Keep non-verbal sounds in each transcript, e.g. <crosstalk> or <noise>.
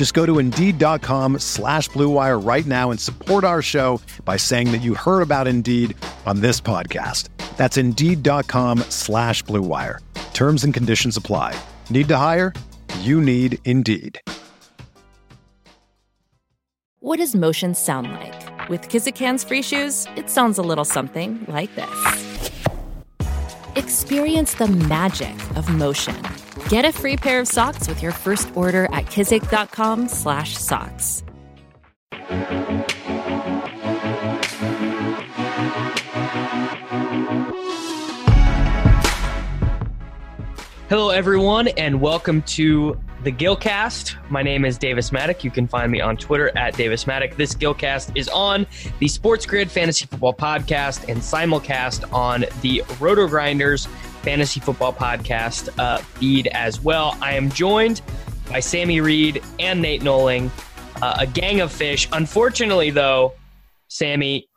Just go to Indeed.com slash BlueWire right now and support our show by saying that you heard about Indeed on this podcast. That's Indeed.com slash BlueWire. Terms and conditions apply. Need to hire? You need Indeed. What does motion sound like? With Kizikans free shoes, it sounds a little something like this. Experience the magic of motion. Get a free pair of socks with your first order at kizik.com slash socks. Hello, everyone, and welcome to the Gilcast. My name is Davis Mattek. You can find me on Twitter at Davis Mattek. This Gilcast is on the Sports Grid Fantasy Football Podcast and simulcast on the Roto Grinders Fantasy Football Podcast uh, feed as well. I am joined by Sammy Reed and Nate Noling, uh, a gang of fish. Unfortunately, though, Sammy,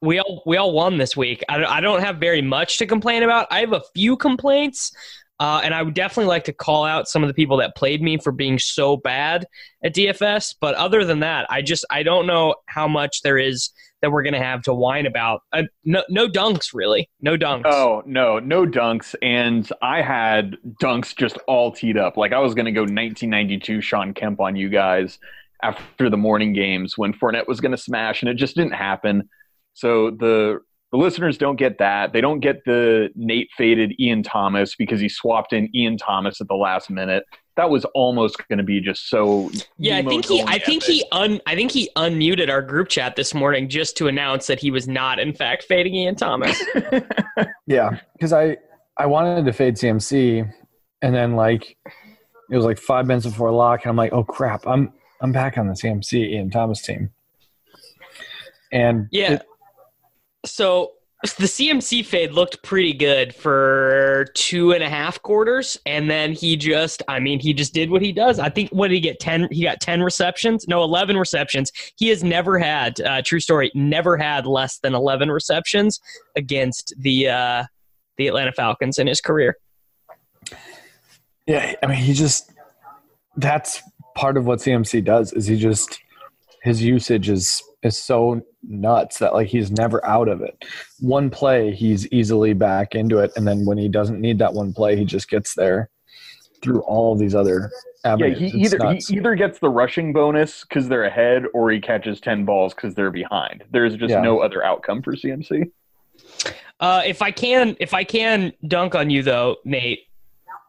we all we all won this week. I, I don't have very much to complain about. I have a few complaints. Uh, and I would definitely like to call out some of the people that played me for being so bad at DFS. But other than that, I just I don't know how much there is that we're gonna have to whine about. Uh, no, no dunks really, no dunks. Oh no, no dunks. And I had dunks just all teed up. Like I was gonna go 1992 Shawn Kemp on you guys after the morning games when Fournette was gonna smash, and it just didn't happen. So the the listeners don't get that. They don't get the Nate faded Ian Thomas because he swapped in Ian Thomas at the last minute. That was almost going to be just so. Yeah, I think he. I think he un. I think he unmuted our group chat this morning just to announce that he was not, in fact, fading Ian Thomas. <laughs> yeah, because I I wanted to fade CMC, and then like it was like five minutes before lock, and I'm like, oh crap, I'm I'm back on the CMC Ian Thomas team. And yeah. It, so the CMC fade looked pretty good for two and a half quarters, and then he just, I mean, he just did what he does. I think what did he get? Ten? He got ten receptions? No, eleven receptions. He has never had, uh, true story, never had less than eleven receptions against the uh, the Atlanta Falcons in his career. Yeah, I mean, he just that's part of what CMC does is he just his usage is is so nuts that like he's never out of it. One play, he's easily back into it, and then when he doesn't need that one play, he just gets there through all these other avenues. Yeah, he it's either nuts. he either gets the rushing bonus because they're ahead, or he catches ten balls because they're behind. There's just yeah. no other outcome for CMC. Uh, if I can, if I can dunk on you though, Nate,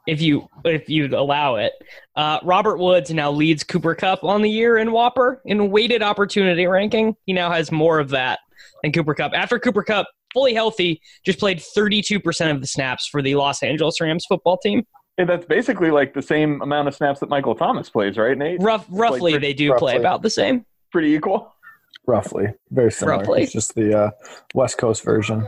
if you if you'd allow it. Uh, Robert Woods now leads Cooper Kupp on the year in WOPR in weighted opportunity ranking. He now has more of that than Cooper Kupp. After Cooper Kupp, fully healthy, just played 32% of the snaps for the Los Angeles Rams football team. Hey, that's basically like the same amount of snaps that Michael Thomas plays, right, Nate? Rough, roughly, like pretty, they do roughly. play about the same. Pretty equal. Roughly, very similar. Roughly. It's just the uh, West Coast version.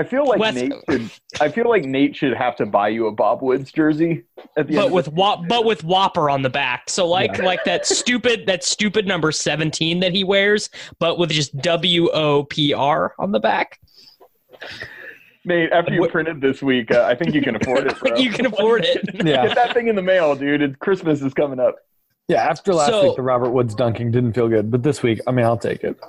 I feel like West, Nate should. I feel like Nate should have to buy you a Bob Woods jersey at the but with Wop, but with WOPR on the back. So like yeah. like that stupid that stupid number seventeen that he wears, but with just W O P R on the back. Nate, after you printed this week, uh, I think you can afford it. <laughs> Bro. you can afford it. <laughs> yeah, get that thing in the mail, dude. It's, Christmas is coming up. Yeah, after last so, week, the Robert Woods dunking didn't feel good, but this week, I mean, I'll take it.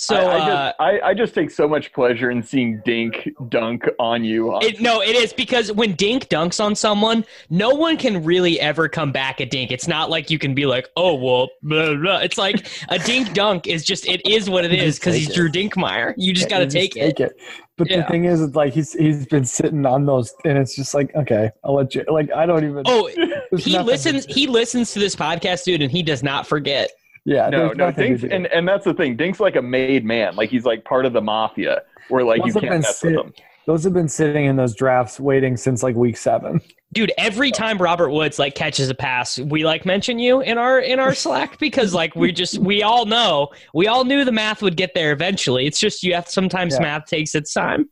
So I, I, uh, just, I, I just take so much pleasure in seeing Dink dunk on you. It, no, it is because when Dink dunks on someone, no one can really ever come back at Dink. It's not like you can be like, oh well, blah, blah. it's like a Dink <laughs> dunk is just it is what it You is just because take he's it. Drew Dinkmeyer. You just got to You take it. Take it. But Yeah. the thing is, it's like he's he's been sitting on those, and it's just like, okay, I'll let you. Like I don't even. Oh, he nothing listens. He listens to this podcast, dude, and he does not forget. Yeah, no, no, Dink's and, and that's the thing. Dink's like a made man. Like he's like part of the mafia, where like Those you have can't been mess with him. Those have been sitting in those drafts, waiting since like week seven. Dude, every time Robert Woods like catches a pass, we like mention you in our in our Slack because like we just we all know we all knew the math would get there eventually. It's just you have sometimes Yeah. math takes its time.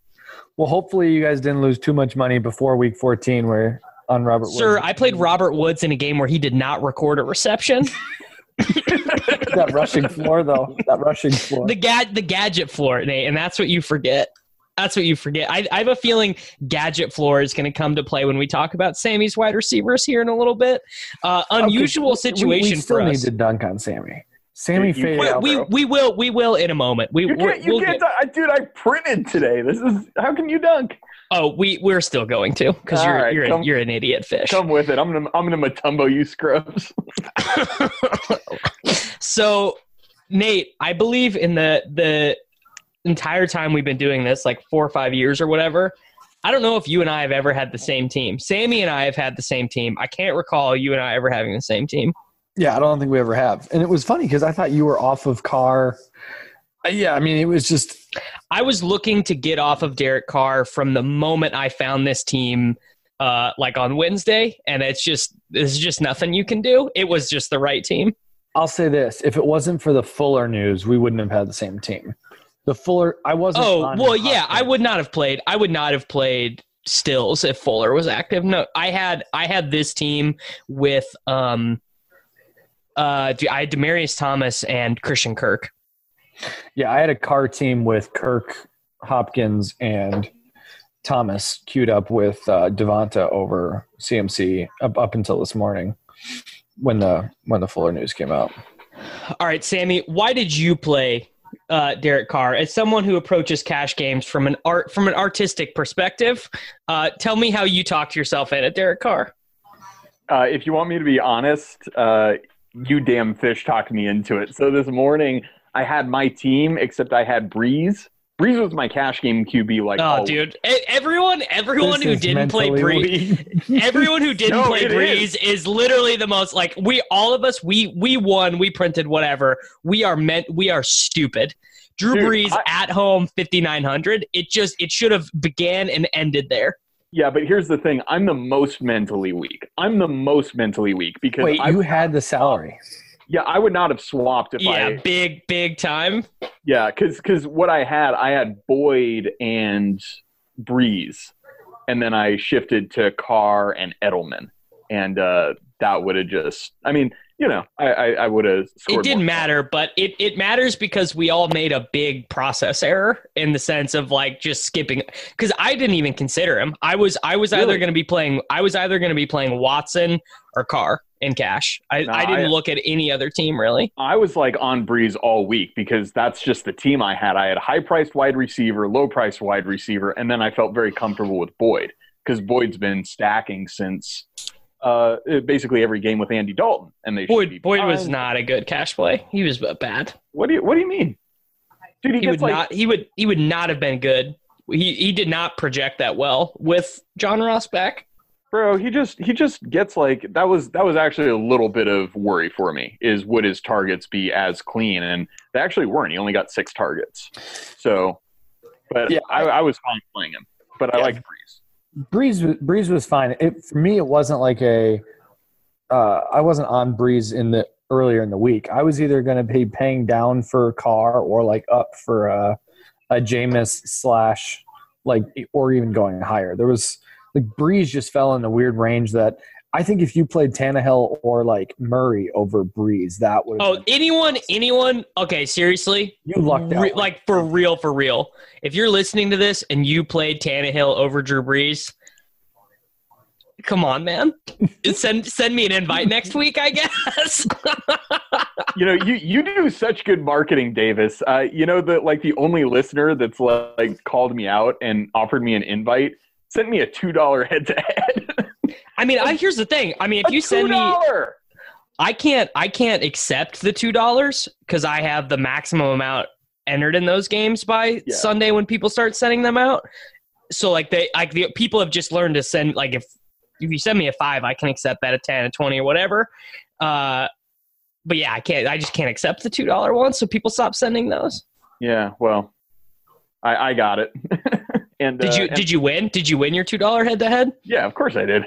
Well, hopefully you guys didn't lose too much money before week 14, where on Robert. Woods. Sir, I played Robert Woods in a game where he did not record a reception. <laughs> that rushing floor though. That rushing floor. the gad the gadget floor, Nate, and that's what you forget. That's what you forget. I, I have a feeling gadget floor is going to come to play when we talk about Sammy's wide receivers here in a little bit. Uh, unusual Okay, situation we, still for need us. to dunk on Sammy. Sammy You- faded We, out. we, we will we will in a moment. We You can't, you we'll can't, get- dunk- dude. I printed today. This is how can you dunk? Oh we we're still going to because you're right, you're come- you're an idiot fish. Come with it. I'm gonna I'm gonna Mutombo you scrubs. <laughs> so Nate, I believe in the the entire time we've been doing this, like four or five years or whatever. I don't know if you and I have ever had the same team. Sammy and I have had the same team. I can't recall you and I ever having the same team. Yeah, I don't think we ever have. And it was funny because I thought you were off of Carr. Uh, Yeah, I mean, it was just I was looking to get off of Derek Carr from the moment I found this team, uh, like on Wednesday, and it's just there's just nothing you can do. It was just the right team. I'll say this: if it wasn't for the Fuller news, we wouldn't have had the same team. The Fuller, I wasn't. Oh well, yeah, I would not have played. I would not have played Stills if Fuller was active. No, I had I had this team with um, uh, I had Demaryius Thomas and Christian Kirk. Yeah, I had a Carr team with Kirk, Hopkins, and Thomas queued up with uh, Devonta over CMC up, up until this morning when the when the Fuller news came out. All right, Sammy, why did you play uh, Derek Carr as someone who approaches cash games from an art from an artistic perspective? Uh, tell me how you talked yourself in at Derek Carr. Uh, if you want me to be honest, uh, you damn fish talked me into it. So this morning I had my team, except I had Brees. Brees was my cash game QB. Like, Oh, all dude, E- everyone, everyone This who is didn't play Brees, <laughs> everyone who didn't No, play it Brees is. literally the most like we all of us we we won we printed whatever we are meant we are stupid. Drew Dude, Brees I- at home fifty nine hundred. It just it should have began and ended there. Yeah, but here's the thing: I'm the most mentally weak. I'm the most mentally weak because Wait, I, you had the salary. Yeah, I would not have swapped if Yeah, I Yeah, big big time. yeah, because because what I had, I had Boyd and Brees, and then I shifted to Carr and Edelman, and uh, that would have just, I mean, you know, I I, I would have scored. It didn't more. matter, but it, it matters because we all made a big process error in the sense of like just skipping because I didn't even consider him. I was I was either going to be playing I was either going to be playing Watson or Carr in cash. I, No, I didn't I- look at any other team really. I was like on Brees all week because that's just the team I had. I had high priced wide receiver, low priced wide receiver, and then I felt very comfortable with Boyd because Boyd's been stacking since uh, basically every game with Andy Dalton, and they Boyd Boyd was not a good cash play. He was bad. What do you What do you mean, dude? He, He would like not he would he would not have been good. He he did not project that well with John Ross back. Bro. He just he just gets like that was that was actually a little bit of worry for me. Is would his targets be as clean? And they actually weren't. He only got six targets. So, but Yeah, I, I was fine playing him. But I like Brees. Brees was- Brees was fine. It for me it wasn't like a uh, I wasn't on Brees in the earlier in the week. I was either going to be paying down for a Carr or like up for a, a Jameis slash like or even going higher. There was like Brees just fell in the weird range that I think if you played Tannehill or like Murray over Brees, that would Oh, anyone anyone okay, seriously? you lucked out. Re- like for real, for real. If you're listening to this and you played Tannehill over Drew Brees, come on, man. <laughs> send send me an invite next week, I guess. <laughs> you know, you you do such good marketing, Davis. Uh, you know that like the only listener that's like called me out and offered me an invite sent me a two dollar head to head. I mean, I here's the thing. I mean, if you send me I can't I can't accept the two dollars because I have the maximum amount entered in those games by yeah. Sunday when people start sending them out. So like they like the people have just learned to send like if if you send me a five, I can accept that a ten, a twenty, or whatever. Uh, but yeah, I can't. I just can't accept the two dollar ones. So people stop sending those. Yeah, well, I, I got it. <laughs> and did you uh, and, did you win? Did you win your two dollar head to head? Yeah, of course I did.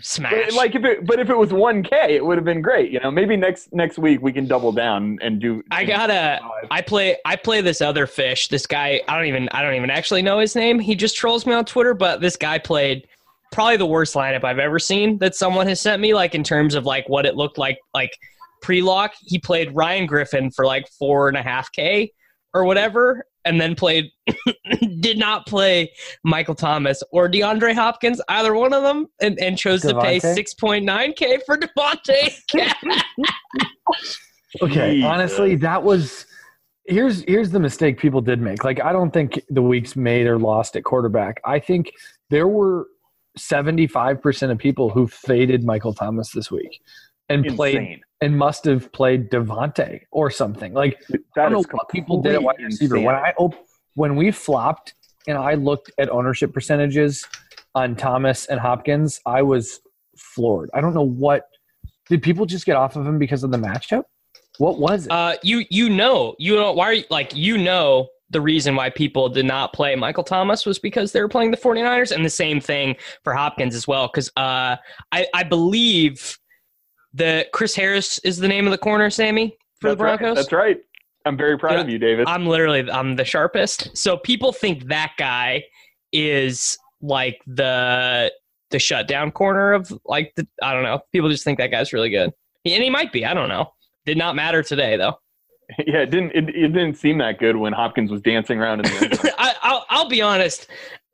Smash. But like if it, but if it was one K, it would have been great. You know, maybe next next week we can double down and do. I gotta. I play. I play this other fish. This guy. I don't even. I don't even actually know his name. He just trolls me on Twitter. But this guy played probably the worst lineup I've ever seen that someone has sent me. Like in terms of like what it looked like. Like pre-lock, he played Ryan Griffin for like four and a half K or whatever, and then played <coughs> did not play Michael Thomas or DeAndre Hopkins, either one of them, and, and chose Davante? to pay six point nine K for Davante. <laughs> <laughs> okay, honestly, that was here's here's the mistake people did make. Like I don't think the weeks made or lost at quarterback. I think there were 75% of people who faded Michael Thomas this week and Insane. played and must have played Davante or something. Like that I don't know what people did at wide receiver. When I op- when we flopped and I looked at ownership percentages on Thomas and Hopkins, I was floored. I don't know what did people just get off of him because of the matchup? What was it? Uh, you you know you know why are you, like you know the reason why people did not play Michael Thomas was because they were playing the 49ers and the same thing for Hopkins as well cuz uh I I believe the Chris Harris is the name of the corner, Sammy, for That's the Broncos. Right. That's right. I'm very proud of you, David. I'm literally I'm the sharpest. So people think that guy is like the the shutdown corner of like the I don't know. People just think that guy's really good, and he might be. I don't know. Did not matter today though. <laughs> Yeah, it didn't. It, it didn't seem that good when Hopkins was dancing around in the. <laughs> I, I'll, I'll be honest.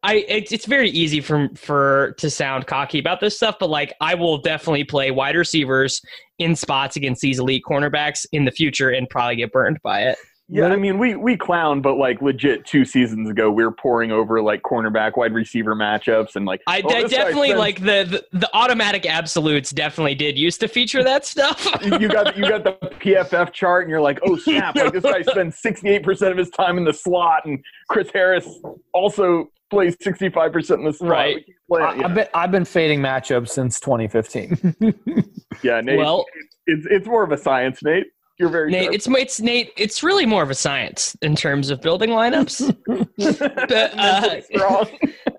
I it's, it's very easy for for to sound cocky about this stuff, but like I will definitely play wide receivers in spots against these elite cornerbacks in the future and probably get burned by it. Yeah, I mean, we we clown, but like legit, two seasons ago, we were pouring over like cornerback, wide receiver matchups, and like I, oh, I definitely like the, the, the automatic absolutes. Definitely did used to feature that stuff. <laughs> you got you got the PFF chart, and you're like, oh snap! Like this guy <laughs> spends 68 percent of his time in the slot, and Chris Harris also plays 65 percent in the slot. Right. I, have been I've been fading matchups since 2015. <laughs> yeah, Nate. Well, it's it's more of a science, Nate. You're very Nate. Sharp. It's it's Nate. It's really more of a science in terms of building lineups. <laughs> <laughs> but, uh,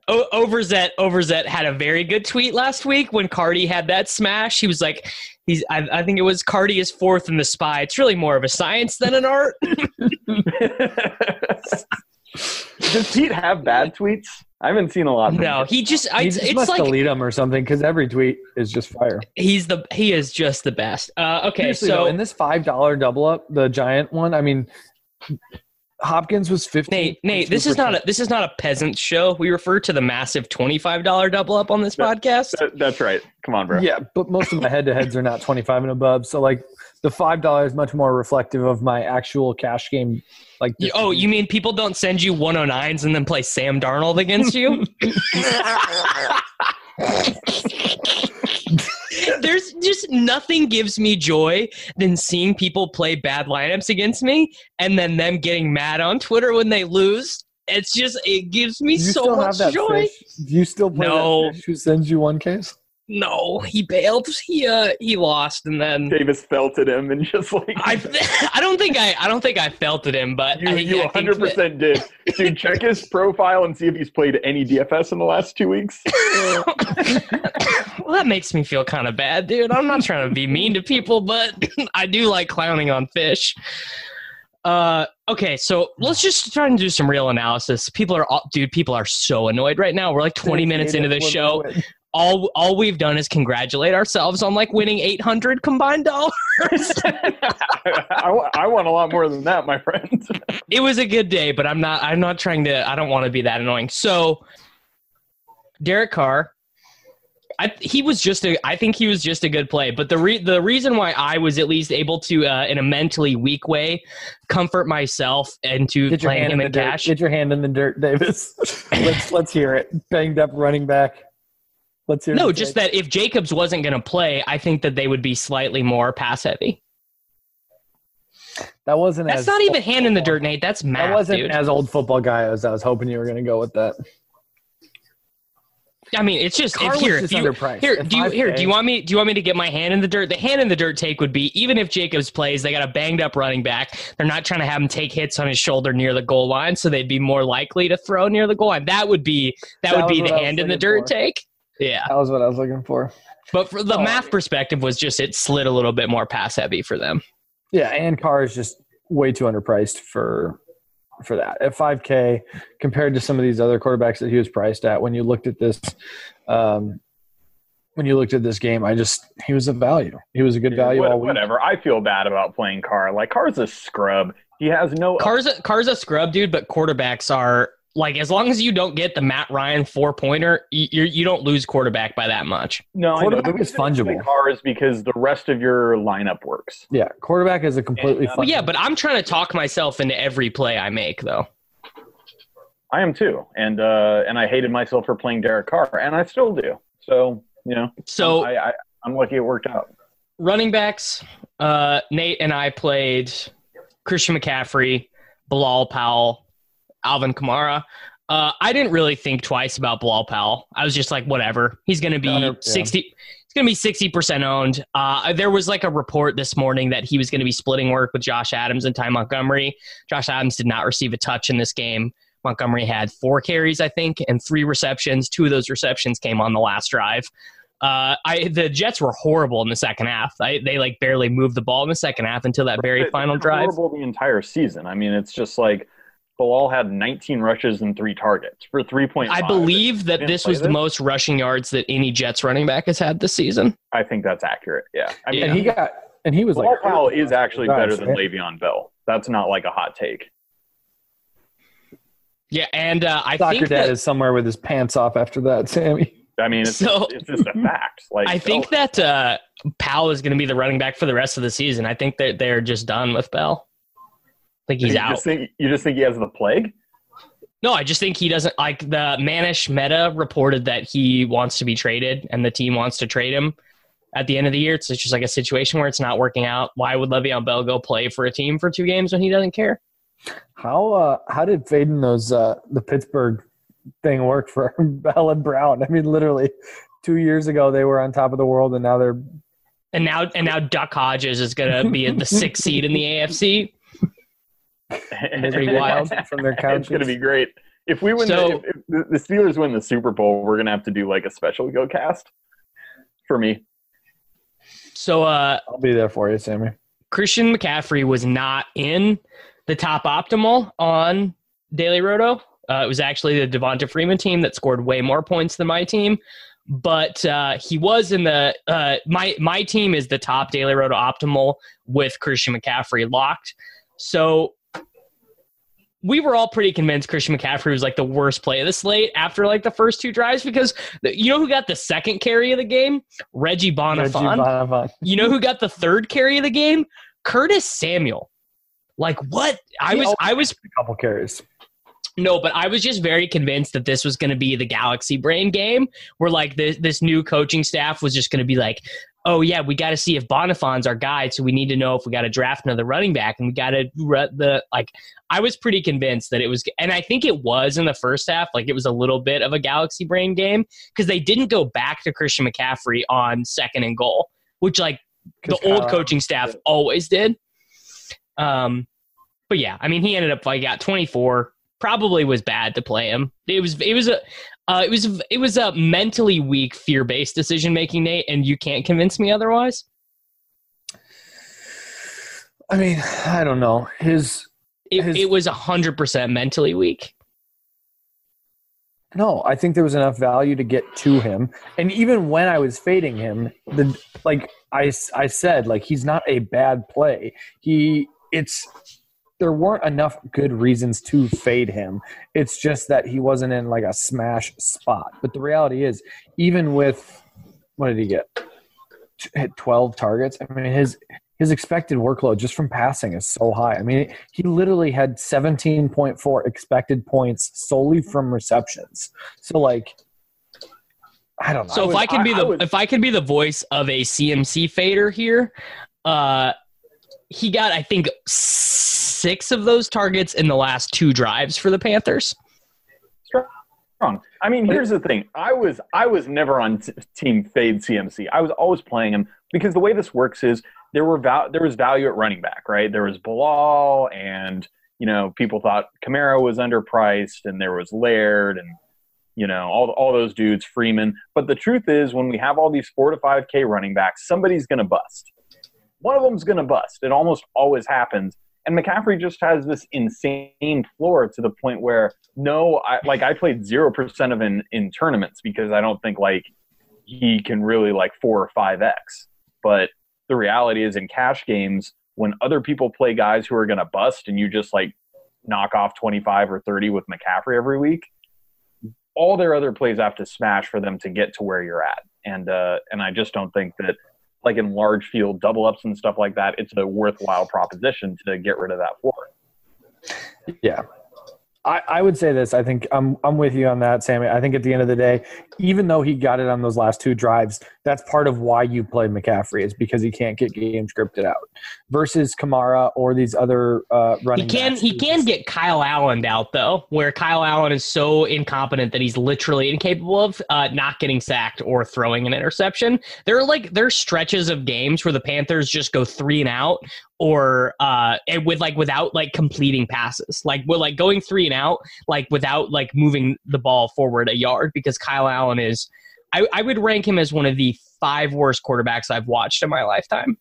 Overzet Overzet had a very good tweet last week when Cardi had that smash. He was like, "He's I, I think it was Cardi is fourth in the spy. It's really more of a science than an art." <laughs> Does Pete have bad tweets? I haven't seen a lot. no, him. he just I, he just must like, delete them or something because every tweet is just fire. He's the he is just the best. Uh, okay, Seriously, so though, in this five dollar double up, the giant one, I mean, Hopkins was fifteen. Nate, Nate, this is not a this is not a peasant show. We refer to the massive twenty five dollar double up on this that, podcast. That, that's right. Come on, bro. Yeah, but most of my head to heads are not twenty five and above. So like the five dollars is much more reflective of my actual cash game. Like, oh, you mean people don't send you one hundred nines and then play Sam Darnold against you? <laughs> There's just nothing gives me joy than seeing people play bad lineups against me and then them getting mad on Twitter when they lose. It's just it gives me so much joy. Fish? Do you still play no. who sends you one case? No, he bailed. He uh he lost, and then Davis felt at him and just like I <laughs> I don't think I I don't think I felt at him, but you I, you 100 percent did. Dude, check his <laughs> profile and see if he's played any DFS in the last two weeks. well, that makes me feel kind of bad, dude. I'm not trying to be mean to people, but <laughs> I do like clowning on fish. Uh, okay, so let's just try and do some real analysis. People are, dude, people are so annoyed right now. We're like 20 minutes into this show all all we've done is congratulate ourselves on like winning 800 combined dollars. <laughs> I, I want a lot more than that, my friend. <laughs> it was a good day, but I'm not I'm not trying to I don't want to be that annoying. So Derek Carr I, he was just a. I think he was just a good play. But the re, the reason why I was at least able to, uh, in a mentally weak way, comfort myself into Get your playing hand him in in the dirt. cash. Get your hand in the dirt, Davis. <laughs> let's let's hear it. Banged up running back. Let's hear. No, just that if Jacobs wasn't going to play, I think that they would be slightly more pass heavy. that wasn't. As That's not even hand in the dirt, Nate. That's math, That wasn't dude. as old football guy as I was hoping you were going to go with that. I mean, it's just if here. if you, here, At do you here? Do you want me? Do you want me to get my hand in the dirt? The hand in the dirt take would be even if Jacobs plays, they got a banged up running back. They're not trying to have him take hits on his shoulder near the goal line, so they'd be more likely to throw near the goal line. That would be that, That would be the what I was hand in the dirt for. take. Yeah, That was what I was looking for. but for the Oh, math perspective was just it slid a little bit more pass heavy for them. Yeah, and Carr is just way too underpriced for for that at 5K compared to some of these other quarterbacks that he was priced at. When you looked at this, um, when you looked at this game, I just he was a value. He was a good value What- all week. whatever. I feel bad about playing Carr. Like Carr's a scrub. He has no. Carr's a, Carr's a scrub, dude, but quarterbacks are like as long as you don't get the Matt Ryan four pointer, you you you don't lose quarterback by that much. no, I know. quarterback The is reason I fungible. Carr is because the rest of your lineup works. Yeah, quarterback is a completely And, uh. Well, yeah, but I'm trying to talk myself into every play I make, though. I am too, and uh, and I hated myself for playing Derek Carr, and I still do. So you know, So I, I I'm lucky it worked out. running backs, uh, Nate and I played Christian McCaffrey, Bilal Powell, Alvin Kamara. Uh, I didn't really think twice about Bilal Powell. I was just like, whatever. He's going to be Yeah. sixty. He's going to be sixty percent owned. Uh, there was like a report this morning that he was going to be splitting work with Josh Adams and Ty Montgomery. Josh Adams did not receive a touch in this game. Montgomery had four carries, I think, and three receptions. Two of those receptions came on the last drive. Uh, I the Jets were horrible in the second half. I, they like barely moved the ball in the second half until that very final drive. Horrible the entire season. I mean, it's just like Bilal had 19 rushes and three targets for 3.5. I believe that didn't this was the most rushing yards that any Jets running back has had this season. I think that's accurate. Yeah. I mean, Yeah. and he got and he was Bilal like Powell is actually Right, better than right. Le'Veon Bell. That's not like a hot take. Yeah, and uh, I soccer think dad that, is somewhere with his pants off after that, Sammy. I mean, it's, So- it's just a <laughs> fact. Like I think Bell- that uh, Powell is going to be the running back for the rest of the season. I think that they're just done with Bell. I think he's you out. Just think, you just think he has the plague? No, I just think he doesn't like the Manish Mehta reported that he wants to be traded and the team wants to trade him at the end of the year. It's just like a situation where it's not working out. Why would Le'Veon Bell go play for a team for two games when he doesn't care? How uh how did fading those uh the Pittsburgh thing work for <laughs> Bell and Brown? I mean, literally two years ago they were on top of the world, and now they're And now and now Duck Hodges is going to be at the sixth seed in the AFC. <laughs> <laughs> Pretty wild. <laughs> from their it's going to be great. If we win, So- the, if, if the the Steelers win the Super Bowl, we're going to have to do like a special go cast for me. So uh, I'll be there for you, Sammy. Christian McCaffrey was not in the top optimal on Daily Roto. Uh, it was actually the Devonta Freeman team that scored way more points than my team, but uh, he was in the uh, my my team is the top Daily Roto optimal with Christian McCaffrey locked. So we were all pretty convinced Christian McCaffrey was like the worst play of the slate after like the first two drives because the, you know who got the second carry of the game? Reggie Reggie Bonnafon. Bonnafon. You know who got the third carry of the game? Curtis Samuel. Like what? I was I was A couple carries. no, but I was just very convinced that this was going to be the Galaxy Brain game where like this this new coaching staff was just going to be like, "Oh yeah, we got to see if Bonnafon's our guy, so we need to know if we got to draft another running back and we got to the like I was pretty convinced that it was and I think it was in the first half, like it was a little bit of a Galaxy Brain game because they didn't go back to Christian McCaffrey on second and goal, which like the 'Cause old coaching staff always did. Um, but yeah, I mean, he ended up like got 24. Probably was bad to play him. It was it was a uh, it was it was a mentally weak, fear based decision making, Nate, and you can't convince me otherwise. I mean, I don't know. His It, His- it was hundred percent mentally weak. no, I think there was enough value to get to him. And even when I was fading him, the like I I said, like he's not a bad play. He it's there weren't enough good reasons to fade him. It's just that he wasn't in like a smash spot. But the reality is, even with what did he get? Hit 12 targets. I mean, his his expected workload just from passing is so high. I mean, he literally had 17.4 expected points solely from receptions. So like I don't know. So I if was- I can be I- I the was- if I can be the voice of a CMC fader here, uh, he got I think six of those targets in the last two drives for the Panthers. Strong. I mean, here's the thing. I was I was never on t- team fade CMC. I was always playing him because the way this works is there were val- there was value at running back, right? There was Bilal, and you know people thought Kamara was underpriced, and there was Laird, and you know all all those dudes, Freeman. But the truth is, when we have all these four to five K running backs, somebody's going to bust. One of them's going to bust. It almost always happens. And McCaffrey just has this insane floor to the point where no, I like I played zero percent of in in tournaments because I don't think like he can really like four or five x. But the reality is in cash games when other people play guys who are going to bust and you just like knock off twenty five or thirty with McCaffrey every week, all their other plays have to smash for them to get to where you're at. And uh, and I just don't think that like in large field double ups and stuff like that, it's a worthwhile proposition to get rid of that floor. Yeah. I, I would say this. I think I'm I'm with you on that, Sammy. I think at the end of the day, even though he got it on those last two drives, that's part of why you play McCaffrey is because he can't get game scripted out. Versus Kamara or these other uh, He can he can get Kyle Allen out though, where Kyle Allen is so incompetent that he's literally incapable of uh, not getting sacked or throwing an interception. There are like there are stretches of games where the Panthers just go three and out, or uh, and with like without like completing passes, like with like going three and out, like without like moving the ball forward a yard because Kyle Allen is. I, I would rank him as one of the five worst quarterbacks I've watched in my lifetime.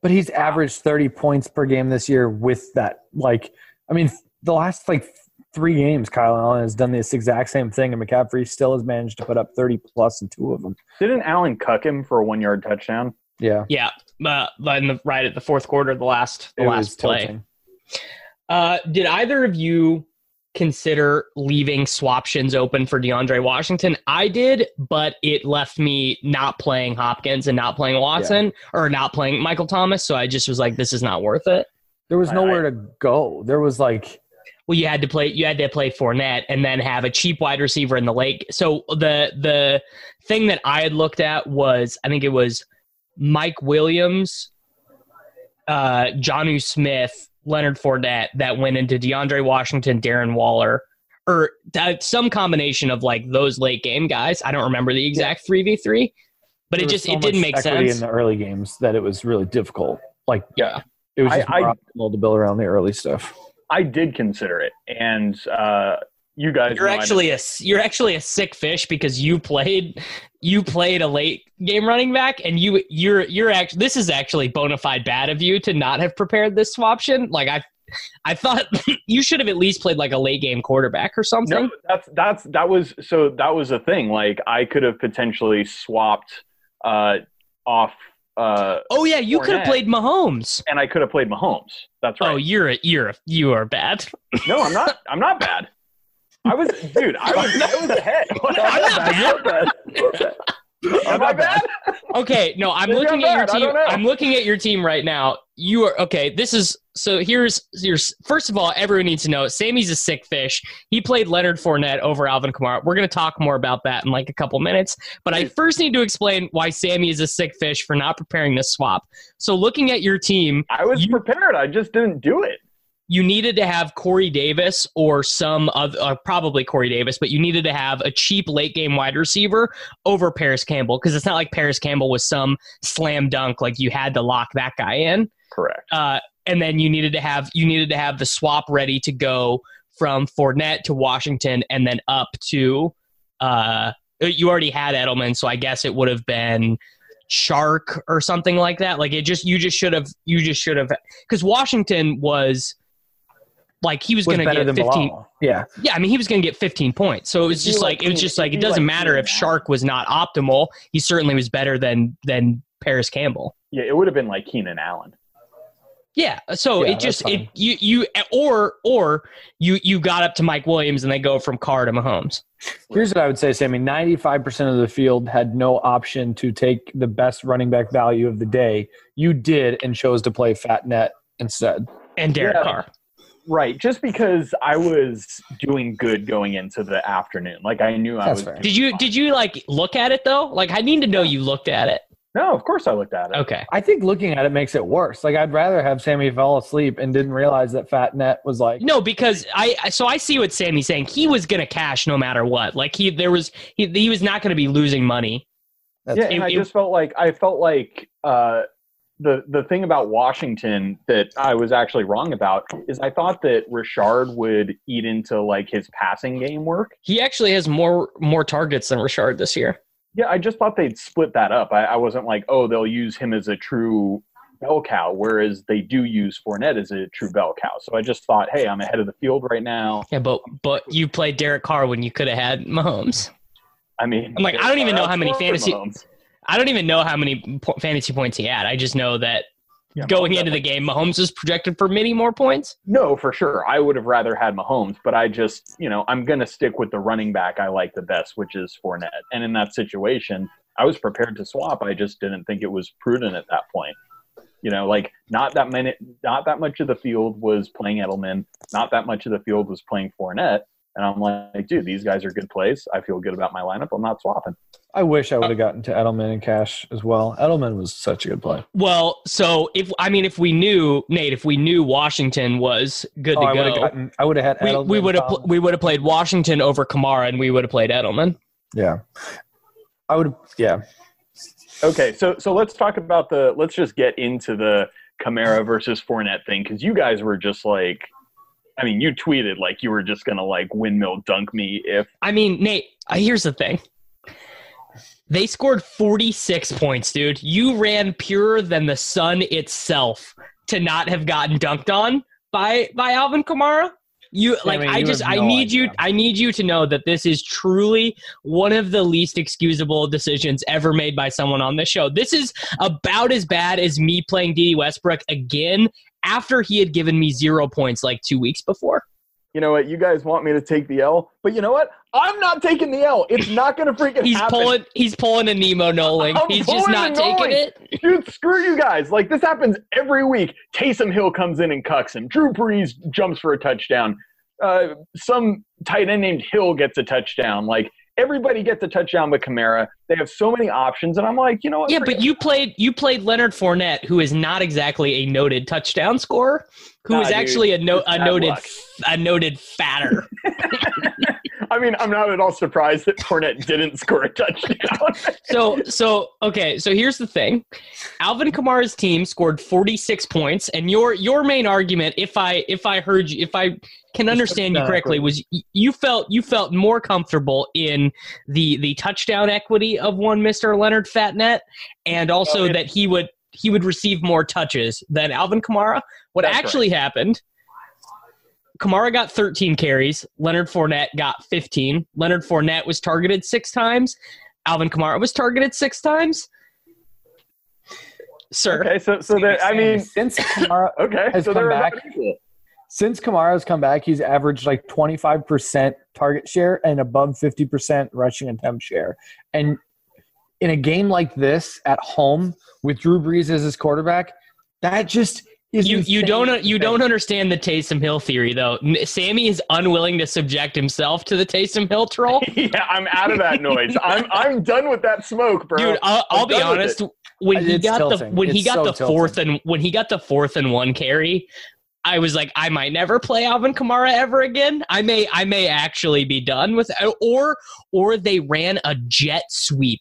But he's averaged 30 points per game this year with that. Like, I mean, the last like three games, Kyle Allen has done this exact same thing, and McCaffrey still has managed to put up 30 plus in two of them. Didn't Allen cuck him for a one yard touchdown? Yeah. Yeah, uh, in the, right at the fourth quarter, the last the It last was play. tilting. Uh, did either of you consider leaving swaptions open for DeAndre Washington? I did, but it left me not playing Hopkins and not playing Watson or not playing Michael Thomas. So I just was like, this is not worth it. There was I- nowhere to go. There was like, Well, you had to play. You had to play Fournette and then have a cheap wide receiver in the lake. So the the thing that I had looked at was, I think it was Mike Williams, uh, Jonnu Smith, Leonard Fournette that went into DeAndre Washington, Darren Waller, or that, some combination of like those late game guys. I don't remember the exact three v three, but there it just so it didn't make sense. in the early games that it was really difficult. Like, Yeah. it was just I- more optimal to build around the early stuff. I did consider it, and uh, you guys. You're know actually a you're actually a sick fish because you played you played a late game running back and you you're you're actually this is actually bona fide bad of you to not have prepared this swaption. Like I I thought <laughs> you should have at least played like a late game quarterback or something. No, that's that's that was so that was a thing. Like I could have potentially swapped uh, off, uh, Oh yeah, you could have played Mahomes. and I could have played Mahomes. That's right. Oh, you're a, you're a, you are bad. No, I'm not. I'm not bad. I was, dude. I was. <laughs> I was ahead. I'm not bad. Am I bad? Okay, no, I'm Maybe looking I'm at your bad, I team. I'm looking at your team right now. You are okay. This is so. Here's your first of all, everyone needs to know. Sammy's a sick fish. He played Leonard Fournette over Alvin Kamara. We're gonna talk more about that in like a couple minutes. But I first need to explain why Sammy is a sick fish for not preparing this swap. So looking at your team, I was You- prepared. I just didn't do it. You needed to have Corey Davis or some other, uh, probably Corey Davis, but you needed to have a cheap late game wide receiver over Parris Campbell because it's not like Parris Campbell was some slam dunk like you had to lock that guy in. Correct. Uh, and then you needed to have you needed to have the swap ready to go from Fournette to Washington and then up to uh, you already had Edelman, so I guess it would have been Shark or something like that. Like it just you just should have you just should have because Washington was like he was, Was going to get 15 Bilal. Yeah. yeah i mean he was going to get 15 points so it was just like like it was just like it doesn't like matter if shark was not optimal he certainly was better than than parris campbell Yeah, it would have been like Keenan Allen. Yeah. So Yeah, it just it you you or or you you got up to Mike Williams and they go from Carr to Mahomes. Here's what I would say, Sammy. 95% of the field had no option to take the best running back value of the day. You did and chose to play Fat Net instead. And Derek Yeah. Carr. Right, just because I was doing good going into the afternoon, like I knew I That's was. fair. Did you did you like look at it though? Like I need to know you looked at it. No, of course I looked at it. Okay. I think looking at it makes it worse. Like I'd rather have Sammy fall asleep and didn't realize that Fat Net was like No, because I I- so I see what Sammy's saying. He was gonna cash no matter what. Like he there was he he was not gonna be losing money. that's yeah, it- and I it- just felt like I felt like uh, the the thing about Washington that I was actually wrong about is I thought that Richard would eat into like his passing game work. He actually has more more targets than Richard this year. Yeah, I just thought they'd split that up. I, I wasn't like, oh, they'll use him as a true bell cow, whereas they do use Fournette as a true bell cow. So I just thought, hey, I'm ahead of the field right now. Yeah, but but you played Derek Carr when you could have had Mahomes. I mean, I'm like, I don't even know how many fantasy- Mahomes. I don't even know how many fantasy points he had. I just know that Yeah, going into the game, Mahomes is projected for many more points. No, for sure. I would have rather had Mahomes, but I just, you know, I'm going to stick with the running back I like the best, which is Fournette. And in that situation, I was prepared to swap. I just didn't think it was prudent at that point. You know, like not that many, not that much of the field was playing Edelman. Not that much of the field was playing Fournette. And I'm like, dude, these guys are good plays. I feel good about my lineup. I'm not swapping. I wish I would have gotten to Edelman and Cash as well. Edelman was such a good play. Well, so if I mean, if we knew Nate, if we knew Washington was good Oh, to I go, gotten I would have had we, Edelman. we would have Collins. we would have played Washington over Kamara, and we would have played Edelman. Yeah. I would yeah. Okay, so so let's talk about the. Let's just get into the Kamara versus Fournette thing because you guys were just like, I mean, you tweeted like you were just gonna like windmill dunk me if I mean, Nate, uh, here's the thing. They scored 46 points, dude. You ran purer than the sun itself to not have gotten dunked on by by Alvin Kamara. You like mean, I you just have I no need you. I need you to know that this is truly one of the least excusable decisions ever made by someone on this show. This is about as bad as me playing Dede Westbrook again after he had given me 0 points like 2 weeks before. you know what you guys want me to take the L, but you know what I'm not taking the L. It's not gonna freaking He's happen. pulling. He's pulling a Nemo Noling. I'm He's just not taking it. Dude, screw you guys. Like this happens every week. Taysom Hill comes in and cucks him. Drew Brees jumps for a touchdown. Uh, some tight end named Hill gets a touchdown. Like everybody gets a touchdown but Kamara. They have so many options, and I'm like, you know what? Yeah, but you played. You played Leonard Fournette, who is not exactly a noted touchdown scorer. Who Nah, is dude, actually a no, a noted luck. a noted fatter. <laughs> I mean, I'm not at all surprised that Fournette didn't score a touchdown. <laughs> so so okay. So here's the thing: Alvin Kamara's team scored 46 points, and your your main argument, if I if I heard you, if I can understand you correctly, was you felt you felt more comfortable in the the touchdown equity of one Mister Leonard Fatnet, and also Well, it- that he would he would receive more touches than Alvin Kamara. What That's actually happened? Kamara got 13 carries. Leonard Fournette got 15. Leonard Fournette was targeted six times. Alvin Kamara was targeted six times. Sir, okay, so so that I mean, since Kamara <laughs> okay, Has so come back. since Kamara's come back, he's averaged like 25% target share and above 50% rushing attempt share. And in a game like this at home with Drew Brees as his quarterback, that just is you you don't you don't understand the Taysom Hill theory though. Sammy is unwilling to subject himself to the Taysom Hill troll. <laughs> yeah, I'm out of that <laughs> noise. I'm I'm done with that smoke, bro. Dude, I'll, I'll I'm be done with honest. When he It's got the tilting. when he got so the tilting. fourth and when he got the fourth and one carry, I was like, I might never play Alvin Kamara ever again. I may I may actually be done with or or they ran a jet sweep.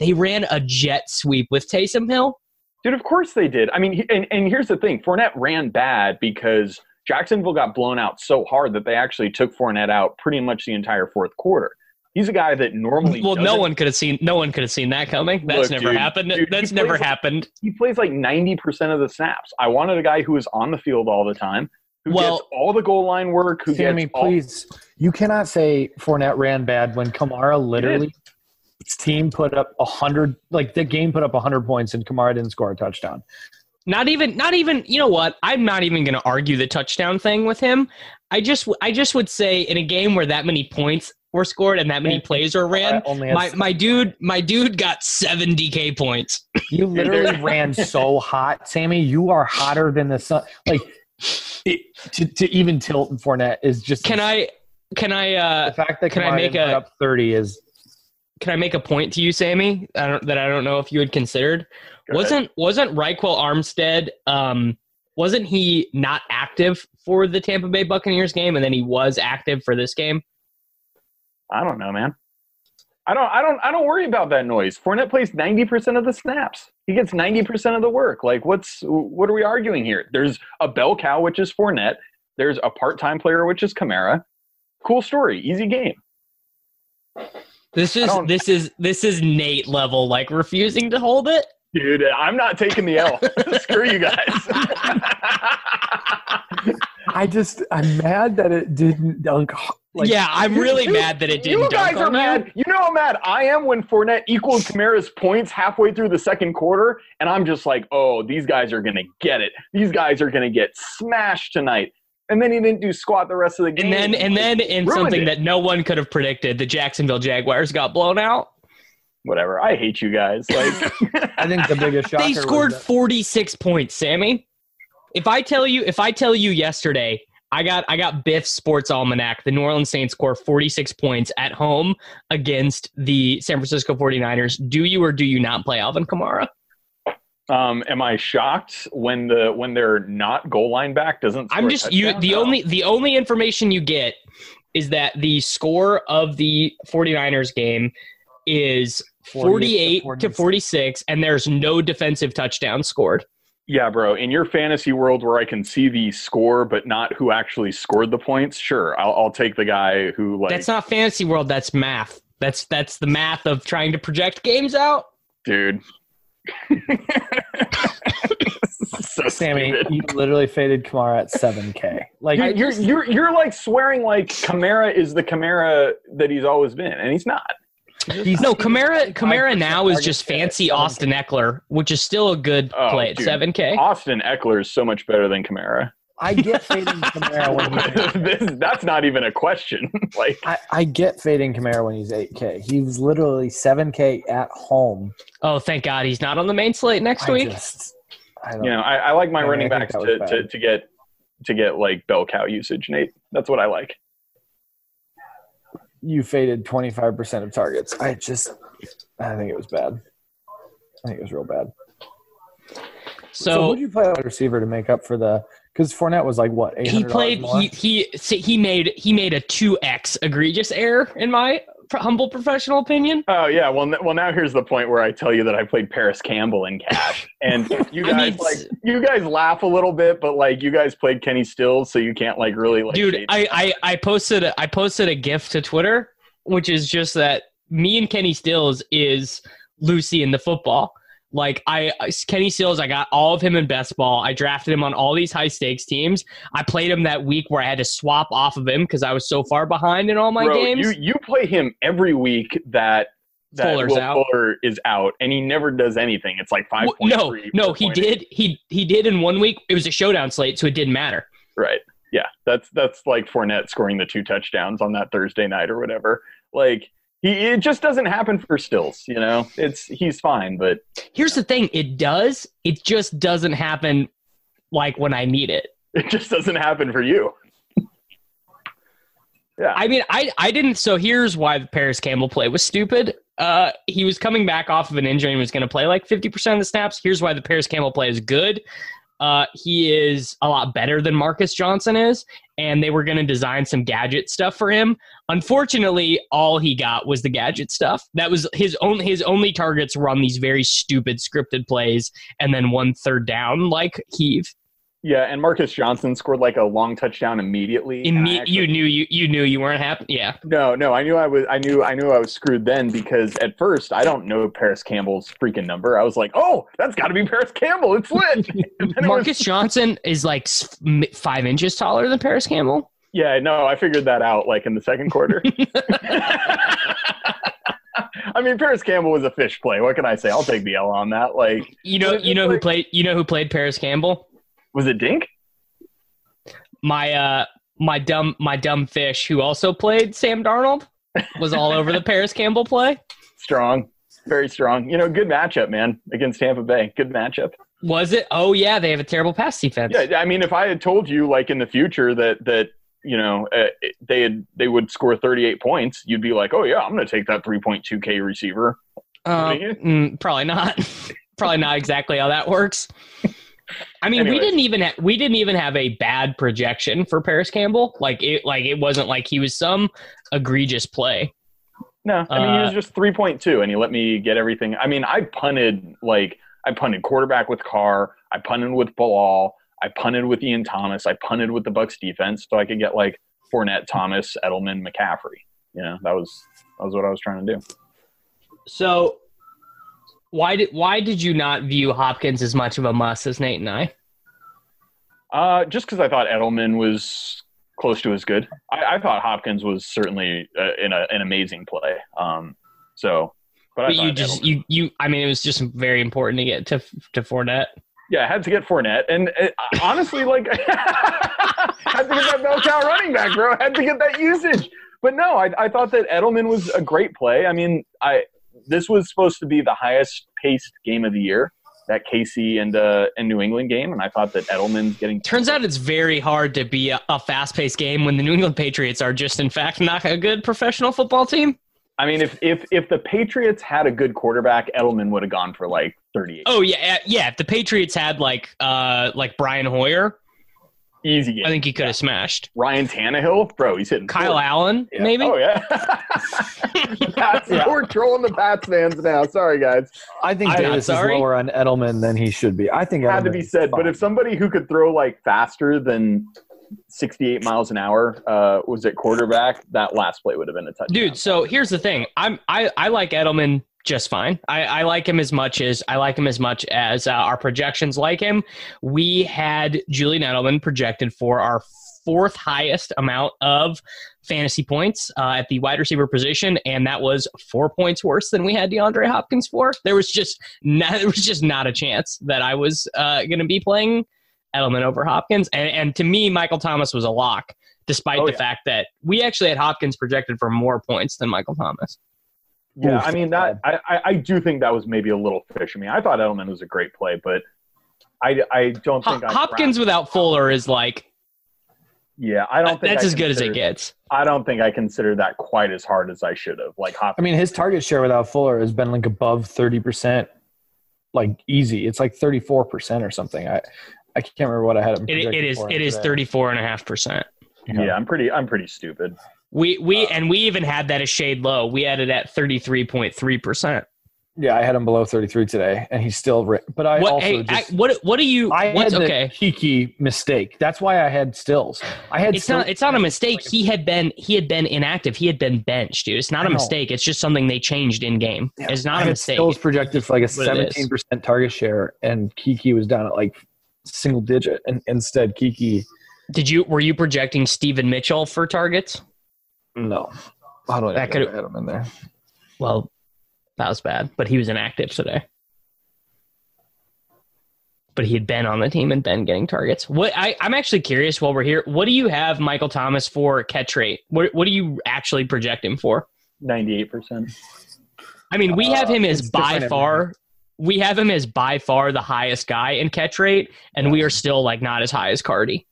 They ran a jet sweep with Taysom Hill. Dude, of course they did. I mean, and, and here's the thing Fournette ran bad because Jacksonville got blown out so hard that they actually took Fournette out pretty much the entire fourth quarter. He's a guy that normally. Well, no doesn't- one could have seen no one could have seen that coming. That's Look, never dude, happened. dude, That's never plays- happened. He plays like 90% of the snaps. I wanted a guy who is on the field all the time, who Well- gets all the goal line work, who Sammy, gets all. please. You cannot say Fournette ran bad when Kamara literally his team put up a hundred like the game put up a hundred points and Kamara didn't score a touchdown. Not even, not even. You know what? I'm not even going to argue the touchdown thing with him. I just, I just would say in a game where that many points were scored and that many plays were ran, my my dude, my dude got seven DK points. <laughs> You literally ran so hot, Sammy. You are hotter than the sun. Like it, to to even tilt Fournette is just. Can I? Can I? uh The fact that can I make a- up thirty is Can I make a point to you, Sammy? I don't, that I don't know if you had considered. Go wasn't wasn't Ryquell Armstead? Um, wasn't he not active for the Tampa Bay Buccaneers game, and then he was active for this game? I don't know, man. I don't, I don't, I don't worry about that noise. Fournette plays ninety percent of the snaps. He gets ninety percent of the work. Like, what's, what are we arguing here? There's a bell cow, which is Fournette. There's a part-time player, which is Kamara. Cool story, easy game. This is this is this is Nate level, like refusing to hold it. Dude, I'm not taking the L. <laughs> Screw you guys. I just I'm mad that it didn't dunk. Like, yeah, I'm really you- mad that it didn't. you dunk guys are on you. mad. You know how mad I am when Fournette equaled Kamara's points halfway through the second quarter, and I'm just like, oh, these guys are gonna get it. These guys are gonna get smashed tonight. And then he didn't do squat the rest of the game. And then and then in something it. that no one could have predicted, the Jacksonville Jaguars got blown out. whatever. I hate you guys. Like, <laughs> I think the biggest shocker They scored that- 46 points, Sammy. If I tell you, if I tell you yesterday, I got I got Biff's Sports Almanac. The New Orleans Saints score 46 points at home against the San Francisco 49ers. Do you or do you not play Alvin Kamara? Um, am I shocked when the when they're not goal line back doesn't? I'm score a just you. The No. only the only information you get is that the score of the 49ers game is 48 48 to to 46, and there's no defensive touchdown scored. Yeah, bro. In your fantasy world where I can see the score but not who actually scored the points, sure, I'll, I'll take the guy who like. That's not fantasy world. That's math. That's that's the math of trying to project games out. dude. So Sammy, stupid. you literally faded Kamara at seven K. Like You're, you're you're you're like swearing like Kamara is the Kamara that he's always been, and he's not. he's No, Kamara Kamara now is just fancy 7K. Austin Ekeler, which is still a good Oh, play at dude. seven K. Austin Ekeler is so much better than Kamara. I get fading Kamara when he's <laughs> This- that's not even a question. <laughs> like, I, I get fading Kamara when he's eight K. He's literally seven K at home. Oh, thank God he's not on the main slate next I week. just, I don't you know, I, I like my I mean, running backs to, to, to get to get like bell cow usage, Nate. That's what I like. you faded 25% of targets. I just, I think it was bad. I think it was real bad. So, So, who did you play wide receiver to make up for the? Because Fournette was like what? he played. More? He he see, he made he made a two x egregious error in my pr- humble professional opinion. Oh yeah, well, n- well now here's the point where I tell you that I played Parris Campbell in cash, and <laughs> you I guys mean, like you guys laugh a little bit, but like you guys played Kenny Stills, so you can't like really like. dude I, I i posted a, i posted a gif to twitter which is just that me and kenny stills is lucy in the football like I Kenny Stills, I got all of him in best ball. I drafted him on all these high stakes teams. I played him that week where I had to swap off of him because I was so far behind in all my Bro, games. you you play him every week that that Fuller's Will out. Fuller is out, and he never does anything. It's like five. No, no, he did. He he did in one week. It was a showdown slate, so it didn't matter. Right. Yeah, that's that's like Fournette scoring the two touchdowns on that Thursday night or whatever. Like he, it just doesn't happen for Stills. You know, it's he's fine, but Here's the thing: it does. It just doesn't happen like when I need it. <laughs> it just doesn't happen for you. yeah, I mean, I I didn't. So here's why the Parris Campbell play was stupid. Uh, he was coming back off of an injury and was going to play like 50% of the snaps. Here's why the Parris Campbell play is good. Uh, he is a lot better than Marcus Johnson is, and they were going to design some gadget stuff for him. Unfortunately, all he got was the gadget stuff. That was his only his only targets were on these very stupid scripted plays, and then one third down like heave. Yeah. And Marcus Johnson scored like a long touchdown immediately. Imme- actually- you knew you you knew you weren't happy. Yeah. No, no, I knew I was, I knew, I knew I was screwed then because at first I don't know Parris Campbell's freaking number. I was like, oh, that's got to be Parris Campbell. It's lit. <laughs> It was- Marcus Johnson is like five inches taller than Parris Campbell. yeah, no, I figured that out like in the second quarter. I <laughs> <laughs> I mean, Parris Campbell was a fish play. What can I say? I'll take the L on that. Like, You know, you know who played. You know who played Parris Campbell? Was it Dink? My uh, my dumb, my dumb fish, who also played Sam Darnold, was all over the <laughs> Parris Campbell play. Strong, very strong. You know, good matchup, man, against Tampa Bay. Good matchup. Was it? Oh yeah, they have a terrible pass defense. Yeah, I mean, if I had told you, like in the future, that that you know uh, they had they would score 38 points, you'd be like, oh yeah, I'm going to take that 3.2k receiver. Um, mm, probably not. <laughs> probably not exactly how that works. <laughs> I mean, we didn't even ha- we didn't even have a bad projection for Parris Campbell. Like it, like it wasn't like he was some egregious play. No, I mean he Uh, was just 3.2, and he let me get everything. I mean, I punted like I punted quarterback with Carr, I punted with Bilal, I punted with Ian Thomas, I punted with the Bucks defense, so I could get like Fournette, Thomas, Edelman, McCaffrey. You know, that was that was what I was trying to do. So why did why did you not view Hopkins as much of a must as Nate and I? Uh, just because I thought Edelman was close to as good. I, I thought Hopkins was certainly uh, in a, an amazing play. Um, so, but, I But you just Edelman- you you I mean it was just very important to get to to Fournette. yeah, I had to get Fournette, and uh, honestly, like, <laughs> had to get that bell cow running back, bro. Had to get that usage. But no, I, I thought that Edelman was a great play. I mean, I this was supposed to be the highest paced game of the year, that KC and uh, and New England game, and I thought that Edelman's getting Turns out it's very hard to be a, a fast paced game when the New England Patriots are just in fact not a good professional football team. I mean, if if if the Patriots had a good quarterback, Edelman would have gone for like 38. Oh yeah, yeah. If the Patriots had like uh like Brian Hoyer, Easy game. I think he could have smashed. Ryan Tannehill, bro, he's hitting Kyle 40. Allen, Yeah. maybe. Oh yeah. <laughs> Pats, Yeah. We're trolling the Pats fans now. Sorry guys. I think I'm not Davis is lower on Edelman than he should be. I think Had to be is said. But if somebody who could throw like faster than 68 miles an hour uh, was at quarterback, that last play would have been a touchdown. Dude, so here's the thing. I'm I, I like Edelman just fine. I, I like him as much as I like him as much as uh, our projections like him. We had Julian Edelman projected for our fourth highest amount of fantasy points uh, at the wide receiver position, and that was four points worse than we had DeAndre Hopkins for. There was just not, <laughs> there was just not a chance that I was uh, going to be playing Edelman over Hopkins, and, and to me, Michael Thomas was a lock. Despite Oh, the yeah. fact that we actually had Hopkins projected for more points than Michael Thomas. Yeah, Oof, I mean that. I, I I do think that was maybe a little fish. I mean, I thought Edelman was a great play, but I, I don't Ho- think I Hopkins without Fuller is like Yeah, I don't think that's I as good as it gets. I don't think I considered that quite as hard as I should have. Like Hopkins. I mean, his target share without Fuller has been like above thirty percent, like easy. It's like thirty four percent or something. I I can't remember what I had him. It, it projected is for it is today. Uh, thirty four and a half percent. yeah, I'm pretty. I'm pretty stupid. We we Uh, and we even had that a shade low. We had it at thirty three point three percent. Yeah, I had him below thirty three today, and he's still. Ri- but I What also hey, just. I, what what do you I what's had the okay? Keke mistake. That's why I had Stills. I had It's Stills- not it's not a mistake. He had been he had been inactive. He had been benched, dude. It's not a mistake. It's just something they changed in game. Yeah, It's not a mistake. Stills projected for like a What it is. seventeen percent target share, and Keke was down at like single digit, and instead Keke. Did you were you projecting Steven Mitchell for targets? No, how do I That could've- had him in there? Well, that was bad, but he was inactive today. But he had been on the team and been getting targets. What I, I'm actually curious while we're here, what do you have Michael Thomas for catch rate? What what do you actually project him for? Ninety-eight percent. I mean, we have Uh, him as by different far we have him as by far the highest guy in catch rate, and we are still like not as high as Cardi.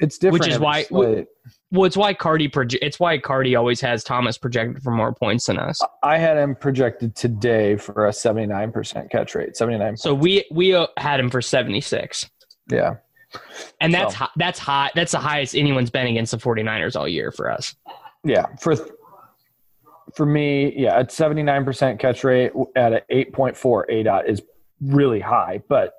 It's different. Which is why- slate. Well, it's why Cardi proje- it's why Cardi always has Thomas projected for more points than us. I had him projected today for a seventy nine percent catch rate. Seventy nine. So we we uh, had him for 76. yeah. And that's So- hi- that's high. That's the highest anyone's been against the 49ers all year for us. Yeah, for for me, yeah, at seventy nine percent catch rate at an eight point four ADOT is really high, but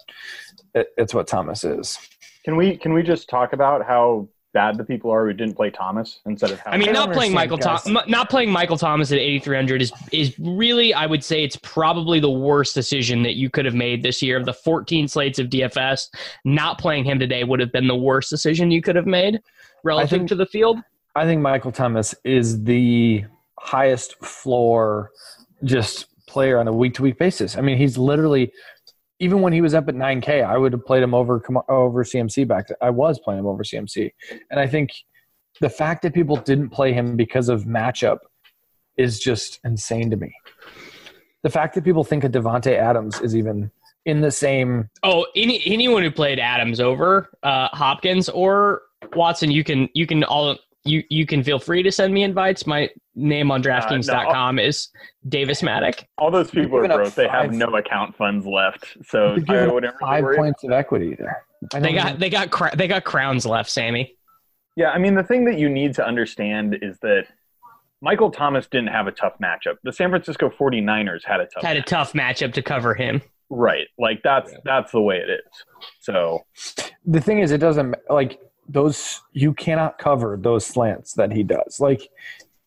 it, it's what Thomas is. Can we can we just talk about how bad the people are who didn't play Thomas instead of how I mean, don't not playing Michael Thomas, not playing Michael Thomas at 8300 is is really, I would say, it's probably the worst decision that you could have made this year. Of the 14 slates of DFS, not playing him today would have been the worst decision you could have made relative think- to the field. I think Michael Thomas is the highest floor just player on a week to week basis. I mean, he's literally even when he was up at 9K, I would have played him over over CMC back. I was playing him over CMC, and I think the fact that people didn't play him because of matchup is just insane to me. The fact that people think of Davante Adams is even in the same. Oh, any anyone who played Adams over uh, Hopkins or Watson, you can you can all you you can feel free to send me invites. My name on DraftKings.com uh, no, is Davis Mattek. All those people are broke. They have no account funds left, so I wouldn't five points of equity there. They got know. they got cr- they got crowns left, Sammy. Yeah, I mean the thing that you need to understand is that Michael Thomas didn't have a tough matchup. The San Francisco 49ers had a tough had a tough matchup to cover him. Right. Like that's yeah. that's the way it is. So the thing is it doesn't like those you cannot cover those slants that he does. Like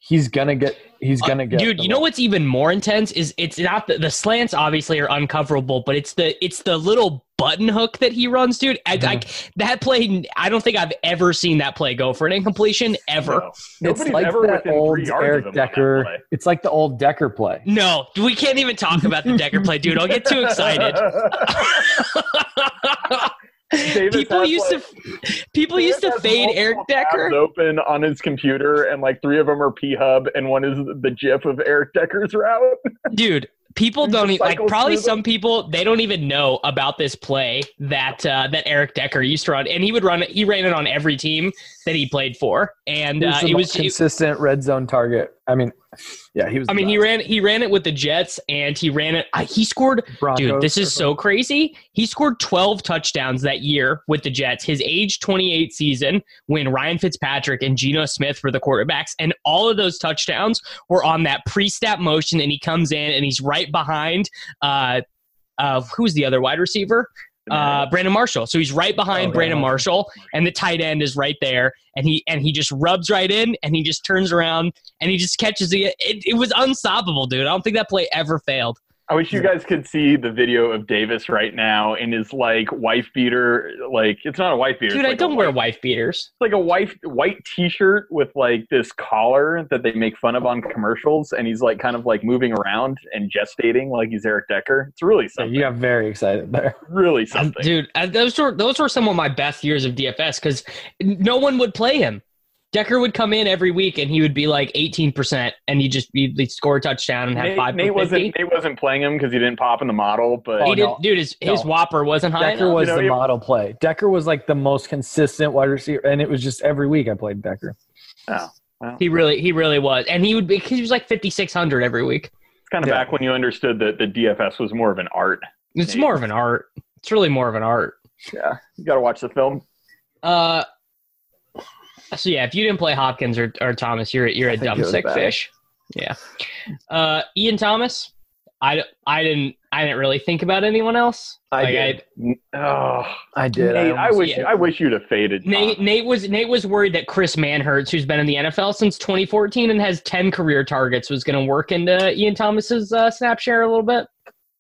he's gonna get he's uh, gonna get dude you know what's even more intense is it's not the, the slants obviously are uncoverable but it's the it's the little button hook that he runs dude. I, mm-hmm. I, that play i don't think i've ever seen that play go for an incompletion ever. No. it's like that old eric decker. it's like the old decker play. No we can't even talk about the decker play dude. I'll get too <laughs> excited <laughs> Davis people used like, to people Davis used to fade Eric Decker open on his computer, and like three of them are P Hub, and one is the GIF of Eric Decker's route. Dude, people don't even, like probably some people they don't even know about this play that uh, that Eric Decker used to run, and he would run he ran it on every team that he played for, and uh, it was consistent red zone target. I mean, <laughs> yeah, he was. I mean, he ran he ran it with the Jets, and he ran it. He scored. Broncos dude, this is so crazy. He scored 12 touchdowns that year with the Jets. His age 28 season, when Ryan Fitzpatrick and Geno Smith were the quarterbacks, and all of those touchdowns were on that pre-snap motion, and he comes in and he's right behind. Uh, uh, who's the other wide receiver? Uh, Brandon Marshall. So he's right behind oh, Brandon Marshall, and the tight end is right there, and he and he just rubs right in, and he just turns around, and he just catches it. It, it was unstoppable, dude. I don't think that play ever failed. I wish you guys could see the video of Davis right now in his like wife beater. Like it's not a wife beater. Dude, like I don't wear wife beaters. It's like a white white T-shirt with like this collar that they make fun of on commercials, and he's like kind of like moving around and gestating like he's Eric Decker. It's really something. You got very excited there. Really um, something, dude. Uh, those were those were some of my best years of DFS because no one would play him. Decker would come in every week and he would be like 18% and he just he'd score a touchdown and have Nate, five. Nate wasn't Nate wasn't playing him because he didn't pop in the model, but he did, dude, his, no. his WOPR wasn't high. Decker enough. was you know, the model play. Decker was like the most consistent wide receiver, and it was just every week I played Decker. Oh, well. he really he really was, and he would be he was like 5600 every week. It's kind of yeah. back when you understood that the DFS was more of an art. It's Nate. more of an art. It's really more of an art. Yeah, you got to watch the film. Uh, so yeah, if you didn't play Hopkins or, or Thomas, you're you're a dumb sick fish. Yeah. Uh, Ian Thomas, I, I didn't I didn't really think about anyone else. I like did. I, oh, I did. Nate, I, I wish yeah. I wish you'd have faded. Nate, Nate was Nate was worried that Chris Manhertz, who's been in the NFL since 2014 and has 10 career targets, was going to work into Ian Thomas's uh, snap share a little bit.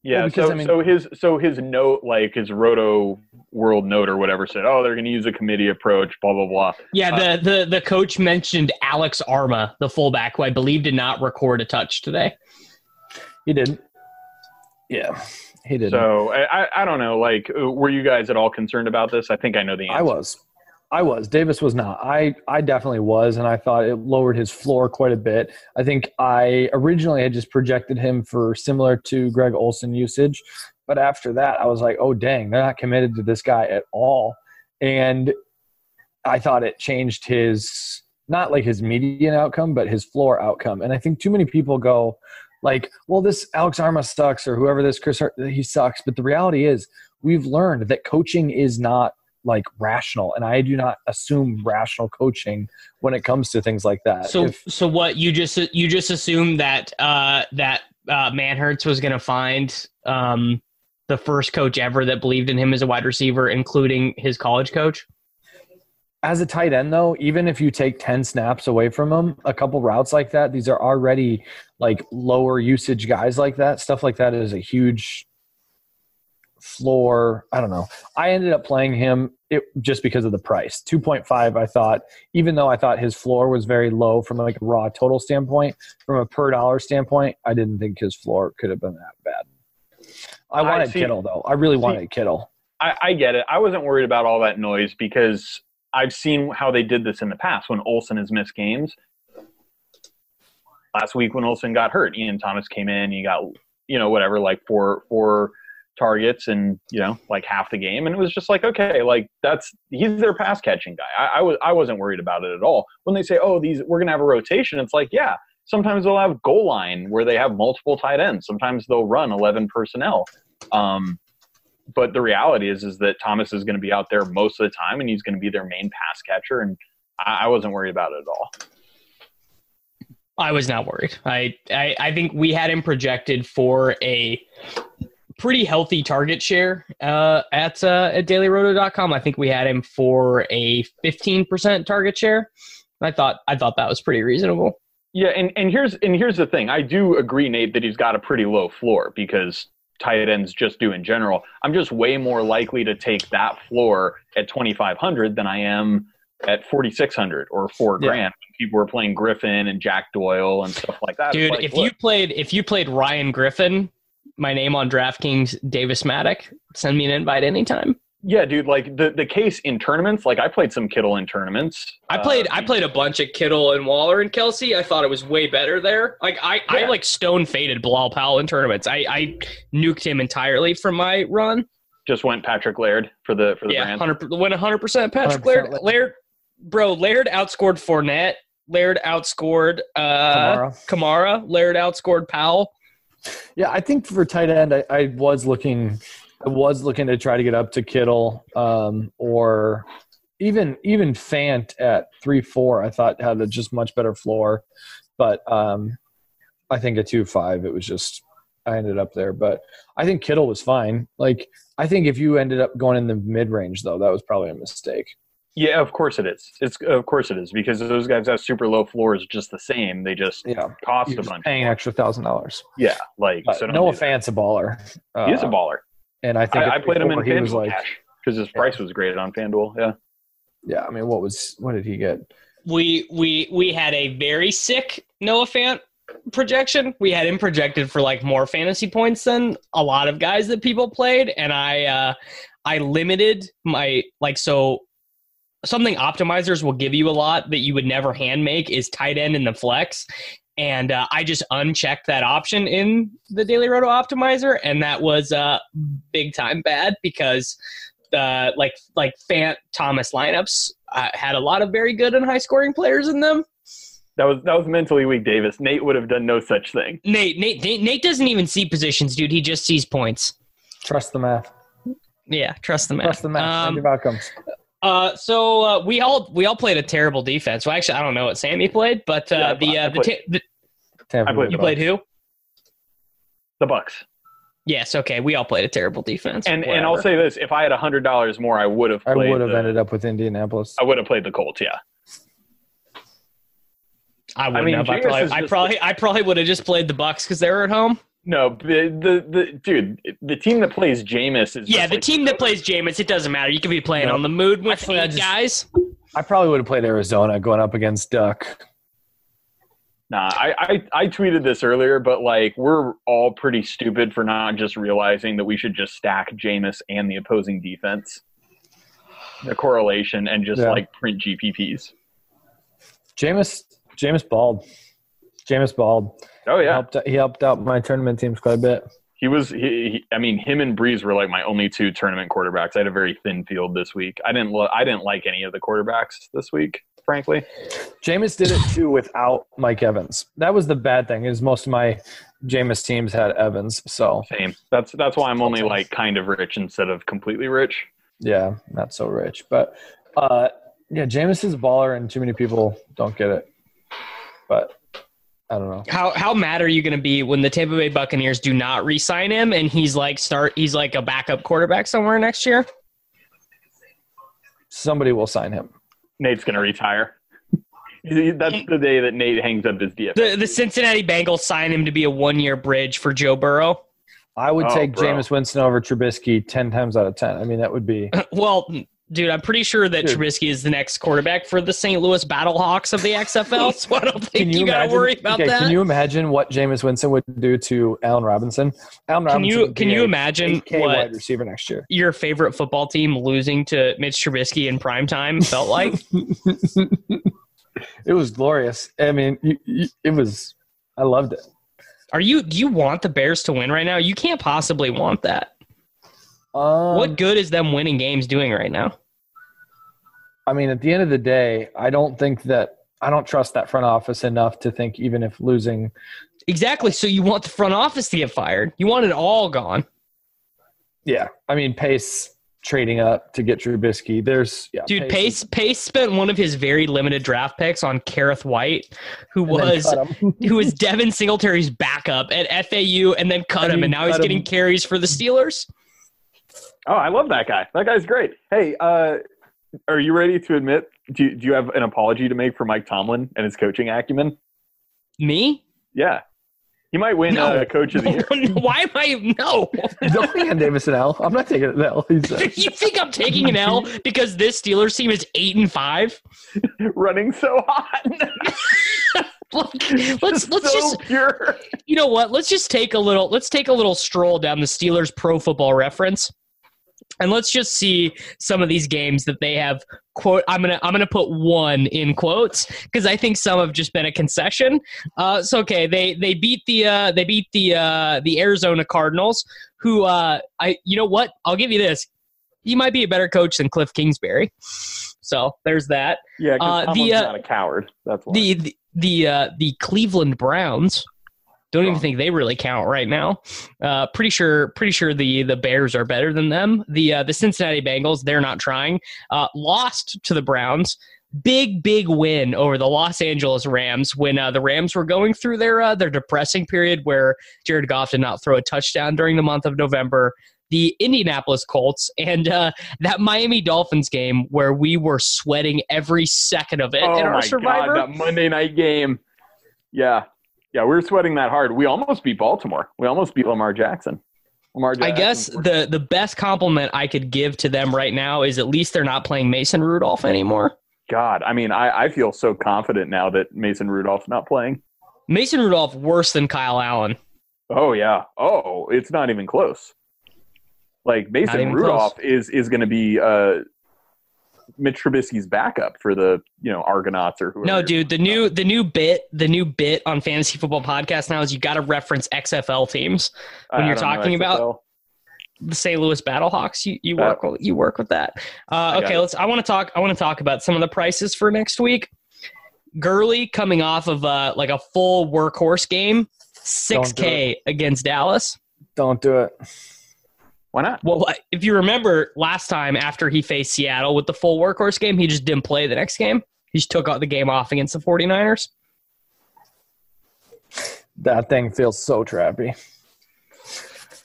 Yeah. Well, because, so I mean, so his so his note like his roto World Note or whatever said, "Oh, they're going to use a committee approach." Blah blah blah. Yeah, uh, the the the coach mentioned Alex Armah, the fullback, who I believe did not record a touch today. He didn't. Yeah, he did. So I I don't know. Like, uh, were you guys at all concerned about this? I think I know the answer. I was. I was. Davis was not. I I definitely was, and I thought it lowered his floor quite a bit. I think I originally had just projected him for similar to Greg Olsen usage, but after that, I was like, oh, dang, they're not committed to this guy at all. And I thought it changed his, not like his median outcome, but his floor outcome. And I think too many people go, like, well, this Alex Armah sucks or whoever this Chris, he sucks. But the reality is, we've learned that coaching is not like rational and i do not assume rational coaching when it comes to things like that so if, so what you just you just assume that uh that uh manhertz was gonna find um the first coach ever that believed in him as a wide receiver, including his college coach? As a tight end, though, even if you take 10 snaps away from him, a couple routes like that, these are already like lower usage guys like that. Stuff like that is a huge floor. I don't know. I ended up playing him it, just because of the price. 2.5, I thought, even though I thought his floor was very low from like a raw total standpoint, from a per dollar standpoint, I didn't think his floor could have been that bad. I wanted see, Kittle though. I really see, wanted Kittle. I, I get it. I wasn't worried about all that noise because I've seen how they did this in the past when Olsen has missed games. Last week when Olsen got hurt, Ian Thomas came in. He got you know whatever like four four targets and you know like half the game, and it was just like okay, like that's he's their pass catching guy. I, I was I wasn't worried about it at all. When they say oh these we're gonna have a rotation, it's like yeah. Sometimes they'll have goal line where they have multiple tight ends. Sometimes they'll run eleven personnel. Um, but the reality is is that Thomas is going to be out there most of the time, and he's going to be their main pass catcher. And I, I wasn't worried about it at all. I was not worried. I, I I think we had him projected for a pretty healthy target share uh, at uh, at dailyroto.com. I think we had him for a 15% target share. I thought I thought that was pretty reasonable. Yeah, and, and here's and here's the thing. I do agree, Nate, that he's got a pretty low floor because tight ends just do in general. I'm just way more likely to take that floor at 2,500 than I am at 4,600 or four Yeah. grand. People were playing Griffin and Jack Doyle and stuff like that. Dude, like, if look, you played if you played Ryan Griffin, my name on DraftKings Davis Mattek, send me an invite anytime. Yeah, dude, like the, the case in tournaments, like I played some Kittle in tournaments. I played Uh, I played a bunch of Kittle and Waller and Kelce. I thought it was way better there. Like I, I like stone faded Bilal Powell in tournaments. I, I nuked him entirely from my run. just went Patrick Laird for the for the Yeah, brand. hundred went hundred percent Patrick 100% Laird. Laird. Laird, bro, Laird outscored Fournette. Laird outscored uh, Kamara. Kamara. Laird outscored Powell. Yeah, I think for tight end, I, I was looking, I was looking to try to get up to Kittle, um, or even even Fant at three four. I thought had a just much better floor, but um, I think at two five it was just I ended up there. But I think Kittle was fine. Like I think if you ended up going in the mid range though, that was probably a mistake. Yeah, of course it is. It's of course it is because those guys have super low floors just the same. They just Yeah, cost you're a bunch. paying extra thousand dollars. Yeah, like But so Noah. Fant's a baller. He is a Uh, baller. And I think I, I played him in 3-4, FanDuel like, cash because his price was great on FanDuel. Yeah. yeah. I mean, what was what did he get? We we we had a very sick Noah Fant projection. We had him projected for like more fantasy points than a lot of guys that people played, and I uh, I limited my like so something optimizers will give you a lot that you would never hand make is tight end in the flex. And uh, I just unchecked that option in the Daily Roto Optimizer, and that was uh, big time bad because uh, like like Fant Thomas lineups uh, had a lot of very good and high scoring players in them. That was that was mentally weak, Davis. Nate would have done no such thing. Nate, Nate, Nate, Nate doesn't even see positions, dude. He just sees points. Trust the math. Yeah, trust the math. Trust the math. Um, Negative outcomes. Uh, so uh, we all we all played a terrible defense. Well, actually, I don't know what Sammy played, but uh, Yeah, the I uh, the, ta- the Tampa played Bay you played who? The Bucks. Yes, okay. We all played a terrible defense. And and I'll say this: if I had hundred dollars more, I would have I would have the, ended up with Indianapolis. I would have played the Colts. Yeah. I wouldn't mean, have. I probably, I just- probably, I probably would have just played the Bucks because they were at home. No, the, the the dude, the team that plays Jameis is Yeah, the like- team that plays Jameis, it doesn't matter. You could be playing No. on the mood with eight just- guys. I probably would have played Arizona going up against Duck. Nah, I, I I tweeted this earlier, but like we're all pretty stupid for not just realizing that we should just stack Jameis and the opposing defense, the correlation, and just Yeah. like print GPPs. Jameis, Jameis Bald, Jameis balled. Oh He yeah, helped, he helped out my tournament teams quite a bit. he was. He, he, I mean, him and Brees were like my only two tournament quarterbacks. I had a very thin field this week. I didn't. Lo- I didn't like any of the quarterbacks this week, frankly. Jameis did it too without Mike Evans. That was the bad thing. Is most of my Jameis teams had Evans, so Same. That's that's why I'm only like kind of rich instead of completely rich. yeah, not so rich. But uh, yeah, Jameis is a baller, and too many people don't get it. But I don't know. How how mad are you going to be when the Tampa Bay Buccaneers do not re-sign him and he's like start he's like a backup quarterback somewhere next year? Somebody will sign him. Nate's gonna retire. That's the day that Nate hangs up his DFS. The the Cincinnati Bengals sign him to be a one year bridge for Joe Burrow. I would Oh, take bro. Jameis Winston over Trubisky ten times out of ten. I mean, that would be <laughs> Well, dude, I'm pretty sure that Dude. Trubisky is the next quarterback for the St. Louis Battlehawks of the XFL. <laughs> So I don't think you, got to worry about okay, that. Can you imagine what Jameis Winston would do to Allen Robinson? Allen Can you can you imagine what wide receiver next year? your favorite football team losing to Mitch Trubisky in prime time felt like? <laughs> It was glorious. I mean, you, you, it was. I loved it. Are you do you want the Bears to win right now? You can't possibly want that. Um, what good is them winning games doing right now? I mean, at the end of the day, I don't think that I don't trust that front office enough to think even if losing. Exactly. So you want the front office to get fired. You want it all gone. Yeah, I mean, Pace trading up to get Trubisky. There's yeah, Dude, is- Pace Pace spent one of his very limited draft picks on Kerrith Whyte, who was <laughs> who was Devin Singletary's backup at FAU and then cut And him, and now he's cut getting him. carries for the Steelers. Oh, I love that guy. That guy's great. Hey, uh, are you ready to admit? Do you, do you have an apology to make for Mike Tomlin and his coaching acumen? Me? Yeah, he might win No. uh, Coach of the Year. Why am I no? don't be on Davison L. I'm not taking it L. He's, uh, <laughs> you think I'm taking an L because this Steelers team is eight and five? running so hot. <laughs> <laughs> Like, let's let's so just pure. you know what? Let's just take a little let's take a little stroll down the Steelers pro football reference. And let's just see some of these games that they have quote I'm going to I'm to put one in quotes because I think some have just been a concession. Uh so okay, they they beat the uh they beat the uh the Arizona Cardinals who uh I you know what? I'll give you this. He might be a better coach than Cliff Kingsbury. So, there's that. Yeah, Uh, the, uh, not a coward. That's why. the the the, uh, the Cleveland Browns don't even think they really count right now. Uh, pretty sure pretty sure the the Bears are better than them. The uh, the Cincinnati Bengals they're not trying. Uh, lost to the Browns. Big big win over the Los Angeles Rams when uh, the Rams were going through their uh, their depressing period where Jared Goff did not throw a touchdown during the month of November. The Indianapolis Colts and uh, that Miami Dolphins game where we were sweating every second of it oh in my Survivor. god, that Monday night game. Yeah, yeah, we were sweating that hard. We almost beat Baltimore. We almost beat Lamar Jackson. Lamar Jackson. I guess the the best compliment I could give to them right now is at least they're not playing Mason Rudolph anymore. God, I mean, I, I feel so confident now that Mason Rudolph's not playing. Mason Rudolph worse than Kyle Allen. Oh yeah. Oh, it's not even close. Like Mason Rudolph is is going to be uh, Mitch Trubisky's backup for the you know Argonauts or whoever. No, dude, the new the new bit the new bit on Fantasy Football Podcast now is you got to reference XFL teams. when I you're don't talking about- The St. Louis Battlehawks. You you work with, you work with that. Uh, okay, it. let's. I want to talk. I want to talk about some of the prices for next week. Gurley coming off of uh, like a full workhorse game, six K against Dallas. don't do it. Why not? Well, if you remember last time after he faced Seattle with the full workhorse game, he just didn't play the next game. He just took out the game off against the 49ers. That thing feels so trappy.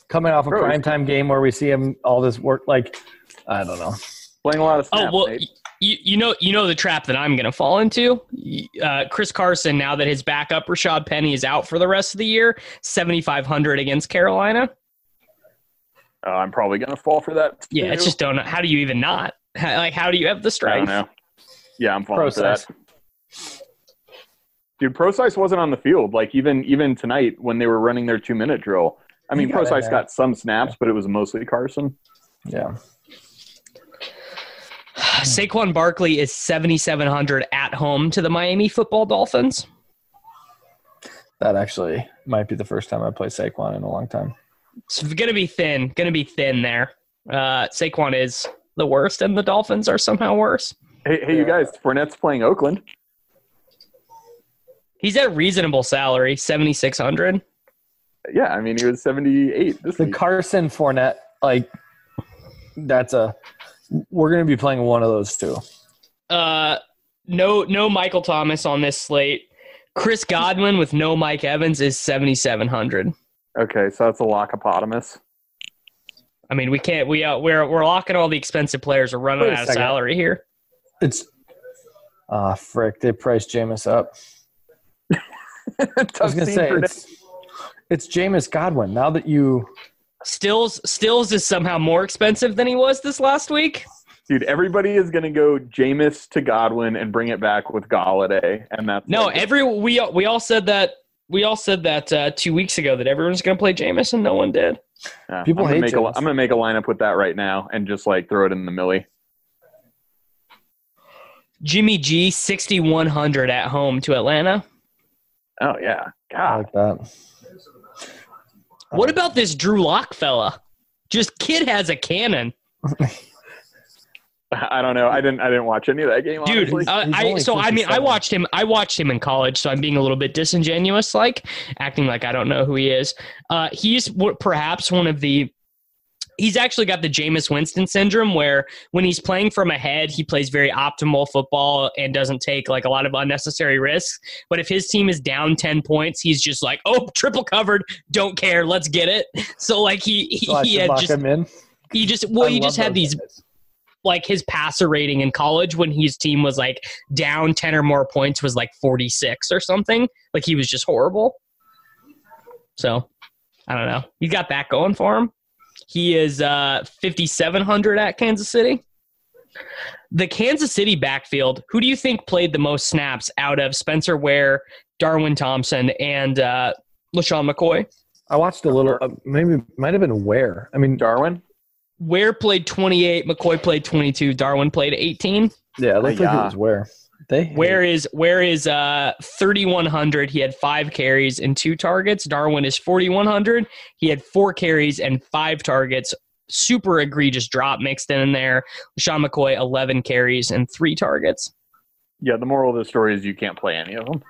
Coming off a Bro, primetime game where we see him all this work, like I don't know. Playing a lot of Oh well, y- you, you know you know the trap that I'm going to fall into. Uh, Chris Carson, now that his backup Rashaad Penny is out for the rest of the year, 7,500 against Carolina. Uh, I'm probably going to fall for that. Yeah, it's just don't know. How do you even not? How, like, how do you have the I strength? don't know. Yeah, I'm falling Pro for that. Dude, Procise wasn't on the field. Like even even tonight when they were running their two minute drill. I mean, got in Procise got some snaps, but it was mostly Carson. Yeah, <sighs> Saquon Barkley is 7,700 at home to the Miami Football Dolphins. that actually might be the first time I play Saquon in a long time. It's going to be thin. Going to be thin there. Uh, Saquon is the worst, and the Dolphins are somehow worse. Hey, hey, you guys! Fournette's playing Oakland. He's at reasonable salary, 7,600. Yeah, I mean he was 78 this The week. Carson Fournette, like that's a. We're going to be playing one of those two. Uh, no, no Michael Thomas on this slate. Chris Godwin with no Mike Evans is 7,700. Okay, so that's a lockopotamus. I mean, we can't. We uh, we're we're locking all the expensive players. We're running Wait a out of second. salary here. It's ah frick. They priced Jameis up. <laughs> I was going to say it's it's Jameis Godwin. Now that you Stills Stills is somehow more expensive than he was this last week. Dude, everybody is going to go Jameis to Godwin and bring it back with Golladay, and that's No, like- every we we all said that we all said that uh, two weeks ago that everyone's going to play Jameis and no one did. Yeah, People I'm gonna hate make a, Jameis. I'm gonna make a lineup with that right now and just like throw it in the millie. Jimmy G sixty one hundred at home to Atlanta. Oh yeah, I God, like that. What about this Drew Lock fella? Just kid has a cannon, <laughs> <laughs> I don't know. I didn't. I didn't watch any of that game. dude. Uh, I so I mean I watched him. I watched him in college, so I'm being a little bit disingenuous, like acting like I don't know who he is. Uh, he's w- perhaps one of the. He's actually got the Jameis Winston syndrome, where when he's playing from ahead, he plays very optimal football and doesn't take like a lot of unnecessary risks. But if his team is down ten points, he's just like, "Oh, <laughs> triple covered, don't care, let's get it." <laughs> So like he he, So he had just in. he just well I he just had these guys. Like his passer rating in college when his team was like down 10 or more points was like 46 or something. Like he was just horrible. So I don't know. He got that going for him. He is uh 5700 at Kansas City. The Kansas City backfield, who do you think played the most snaps out of Spencer Ware, Darwin Thompson, and uh LeSean McCoy? I watched a little. Uh, maybe might have been Ware. I mean, Darwin. Ware played 28, McCoy played 22, Darwin played 18. yeah, it looked like yeah. it was Ware. They Ware is Ware is uh 3100? He had five carries and two targets. Darwin is 4100. He had four carries and five targets. Super egregious drop mixed in there. Sean McCoy 11 carries and three targets. Yeah, the moral of the story is you can't play any of them.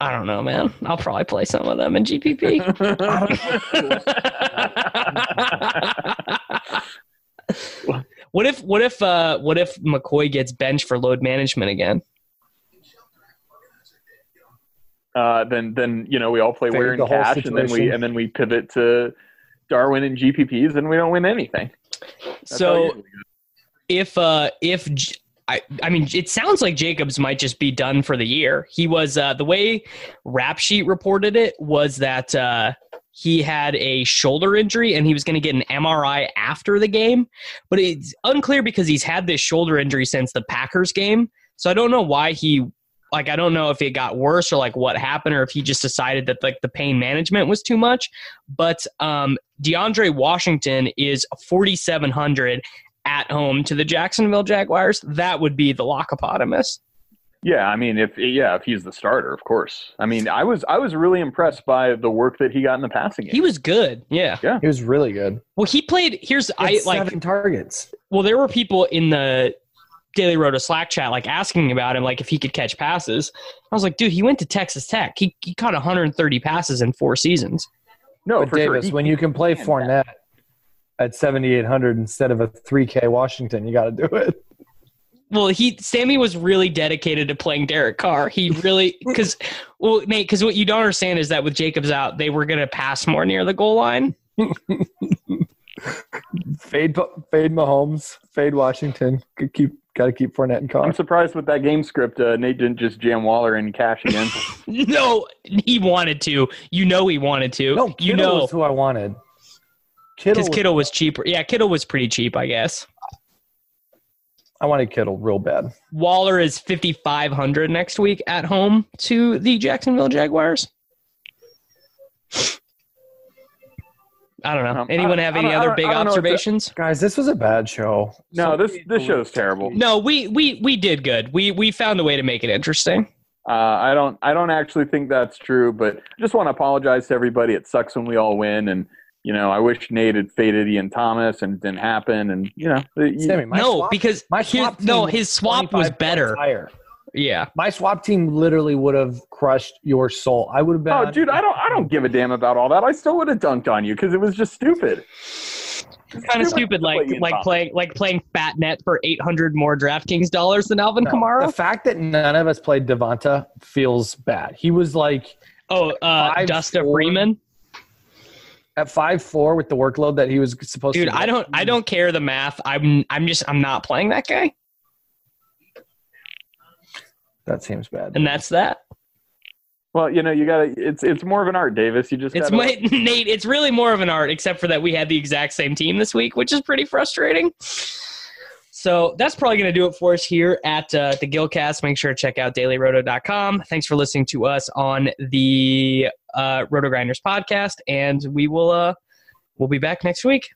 I don't know, man. I'll probably play some of them in GPP. <laughs> what if what if uh what if McCoy gets benched for load management again? uh, then then you know we all play Fade Ware and cash, and then we and then we pivot to Darwin and GPPs, and we don't win anything. That's so if uh if J- I, I mean it sounds like Jacobs might just be done for the year. He was uh the way Rap Sheet reported it was that uh he had a shoulder injury and he was going to get an MRI after the game, but it's unclear because he's had this shoulder injury since the Packers game. So I don't know why he like I don't know if it got worse or like what happened or if he just decided that like the pain management was too much. But um DeAndre Washington is 4700 at home to the Jacksonville Jaguars. That would be the lockopotamus. Yeah, I mean, if yeah, if he's the starter, of course. I mean, I was I was really impressed by the work that he got in the passing game. He was good. Yeah. yeah, He was really good. Well, he played here's He I had like seven targets. well there were people in the Daily Roto Slack chat like asking about him like if he could catch passes. I was like, dude, he went to Texas Tech. He he caught 130 passes in four seasons. no, but for sure. Davis, He- when you can play can Fournette at 7,800 instead of a 3K Washington, you got to do it. Well, he Sammy was really dedicated to playing Derek Carr. He really <laughs> because well, Nate, because what you don't understand is that with Jacobs out, they were gonna pass more near the goal line. <laughs> Fade, fade Mahomes, fade Washington. Could keep, got to keep Fournette in I'm surprised with that game script. Uh, Nate didn't just jam Waller in cash again. <laughs> No, he wanted to. You know he wanted to. No, you know was who I wanted. Kittle, because was- Kittle was cheaper. Yeah, Kittle was pretty cheap, I guess. I wanted Kittle real bad. Waller is 5,500 next week at home to the Jacksonville Jaguars. I don't know. Um, Anyone have any other big I don't know what to- observations? Guys, this was a bad show. No, So this this show's delicious terrible. No, we we we did good. We we found a way to make it interesting. Uh, I don't I don't actually think that's true, but I just want to apologize to everybody. It sucks when we all win, and you know I wish Nate had faded Ian Thomas, and it didn't happen. And you know, Sammy, my no, swap- because my his, swap team no, his swap was better. higher. Yeah. My swap team literally would have crushed your soul. I would have been. oh, on- dude, I don't I don't give a damn about all that. I still would have dunked on you because it was just stupid. Kind of stupid, like Ian like playing like playing fat net for eight hundred more DraftKings dollars than Alvin No, Kamara. The fact that none of us played Devonta feels bad. He was like oh, uh, Dusta four. Freeman. At five four with the workload that he was supposed Dude, to. I don't I don't care the math. I'm I'm just I'm not playing that guy, That seems bad. and that's that. Well, you know, you got to. It's it's more of an art, Davis. You just It's gotta, my, <laughs> Nate. It's really more of an art, except for that we had the exact same team this week, which is pretty frustrating. So that's probably going to do it for us here at uh, the Gilcast. Make sure to check out dailyroto.com. Thanks for listening to us on the uh, RotoGrinders podcast, and we will uh, we'll be back next week.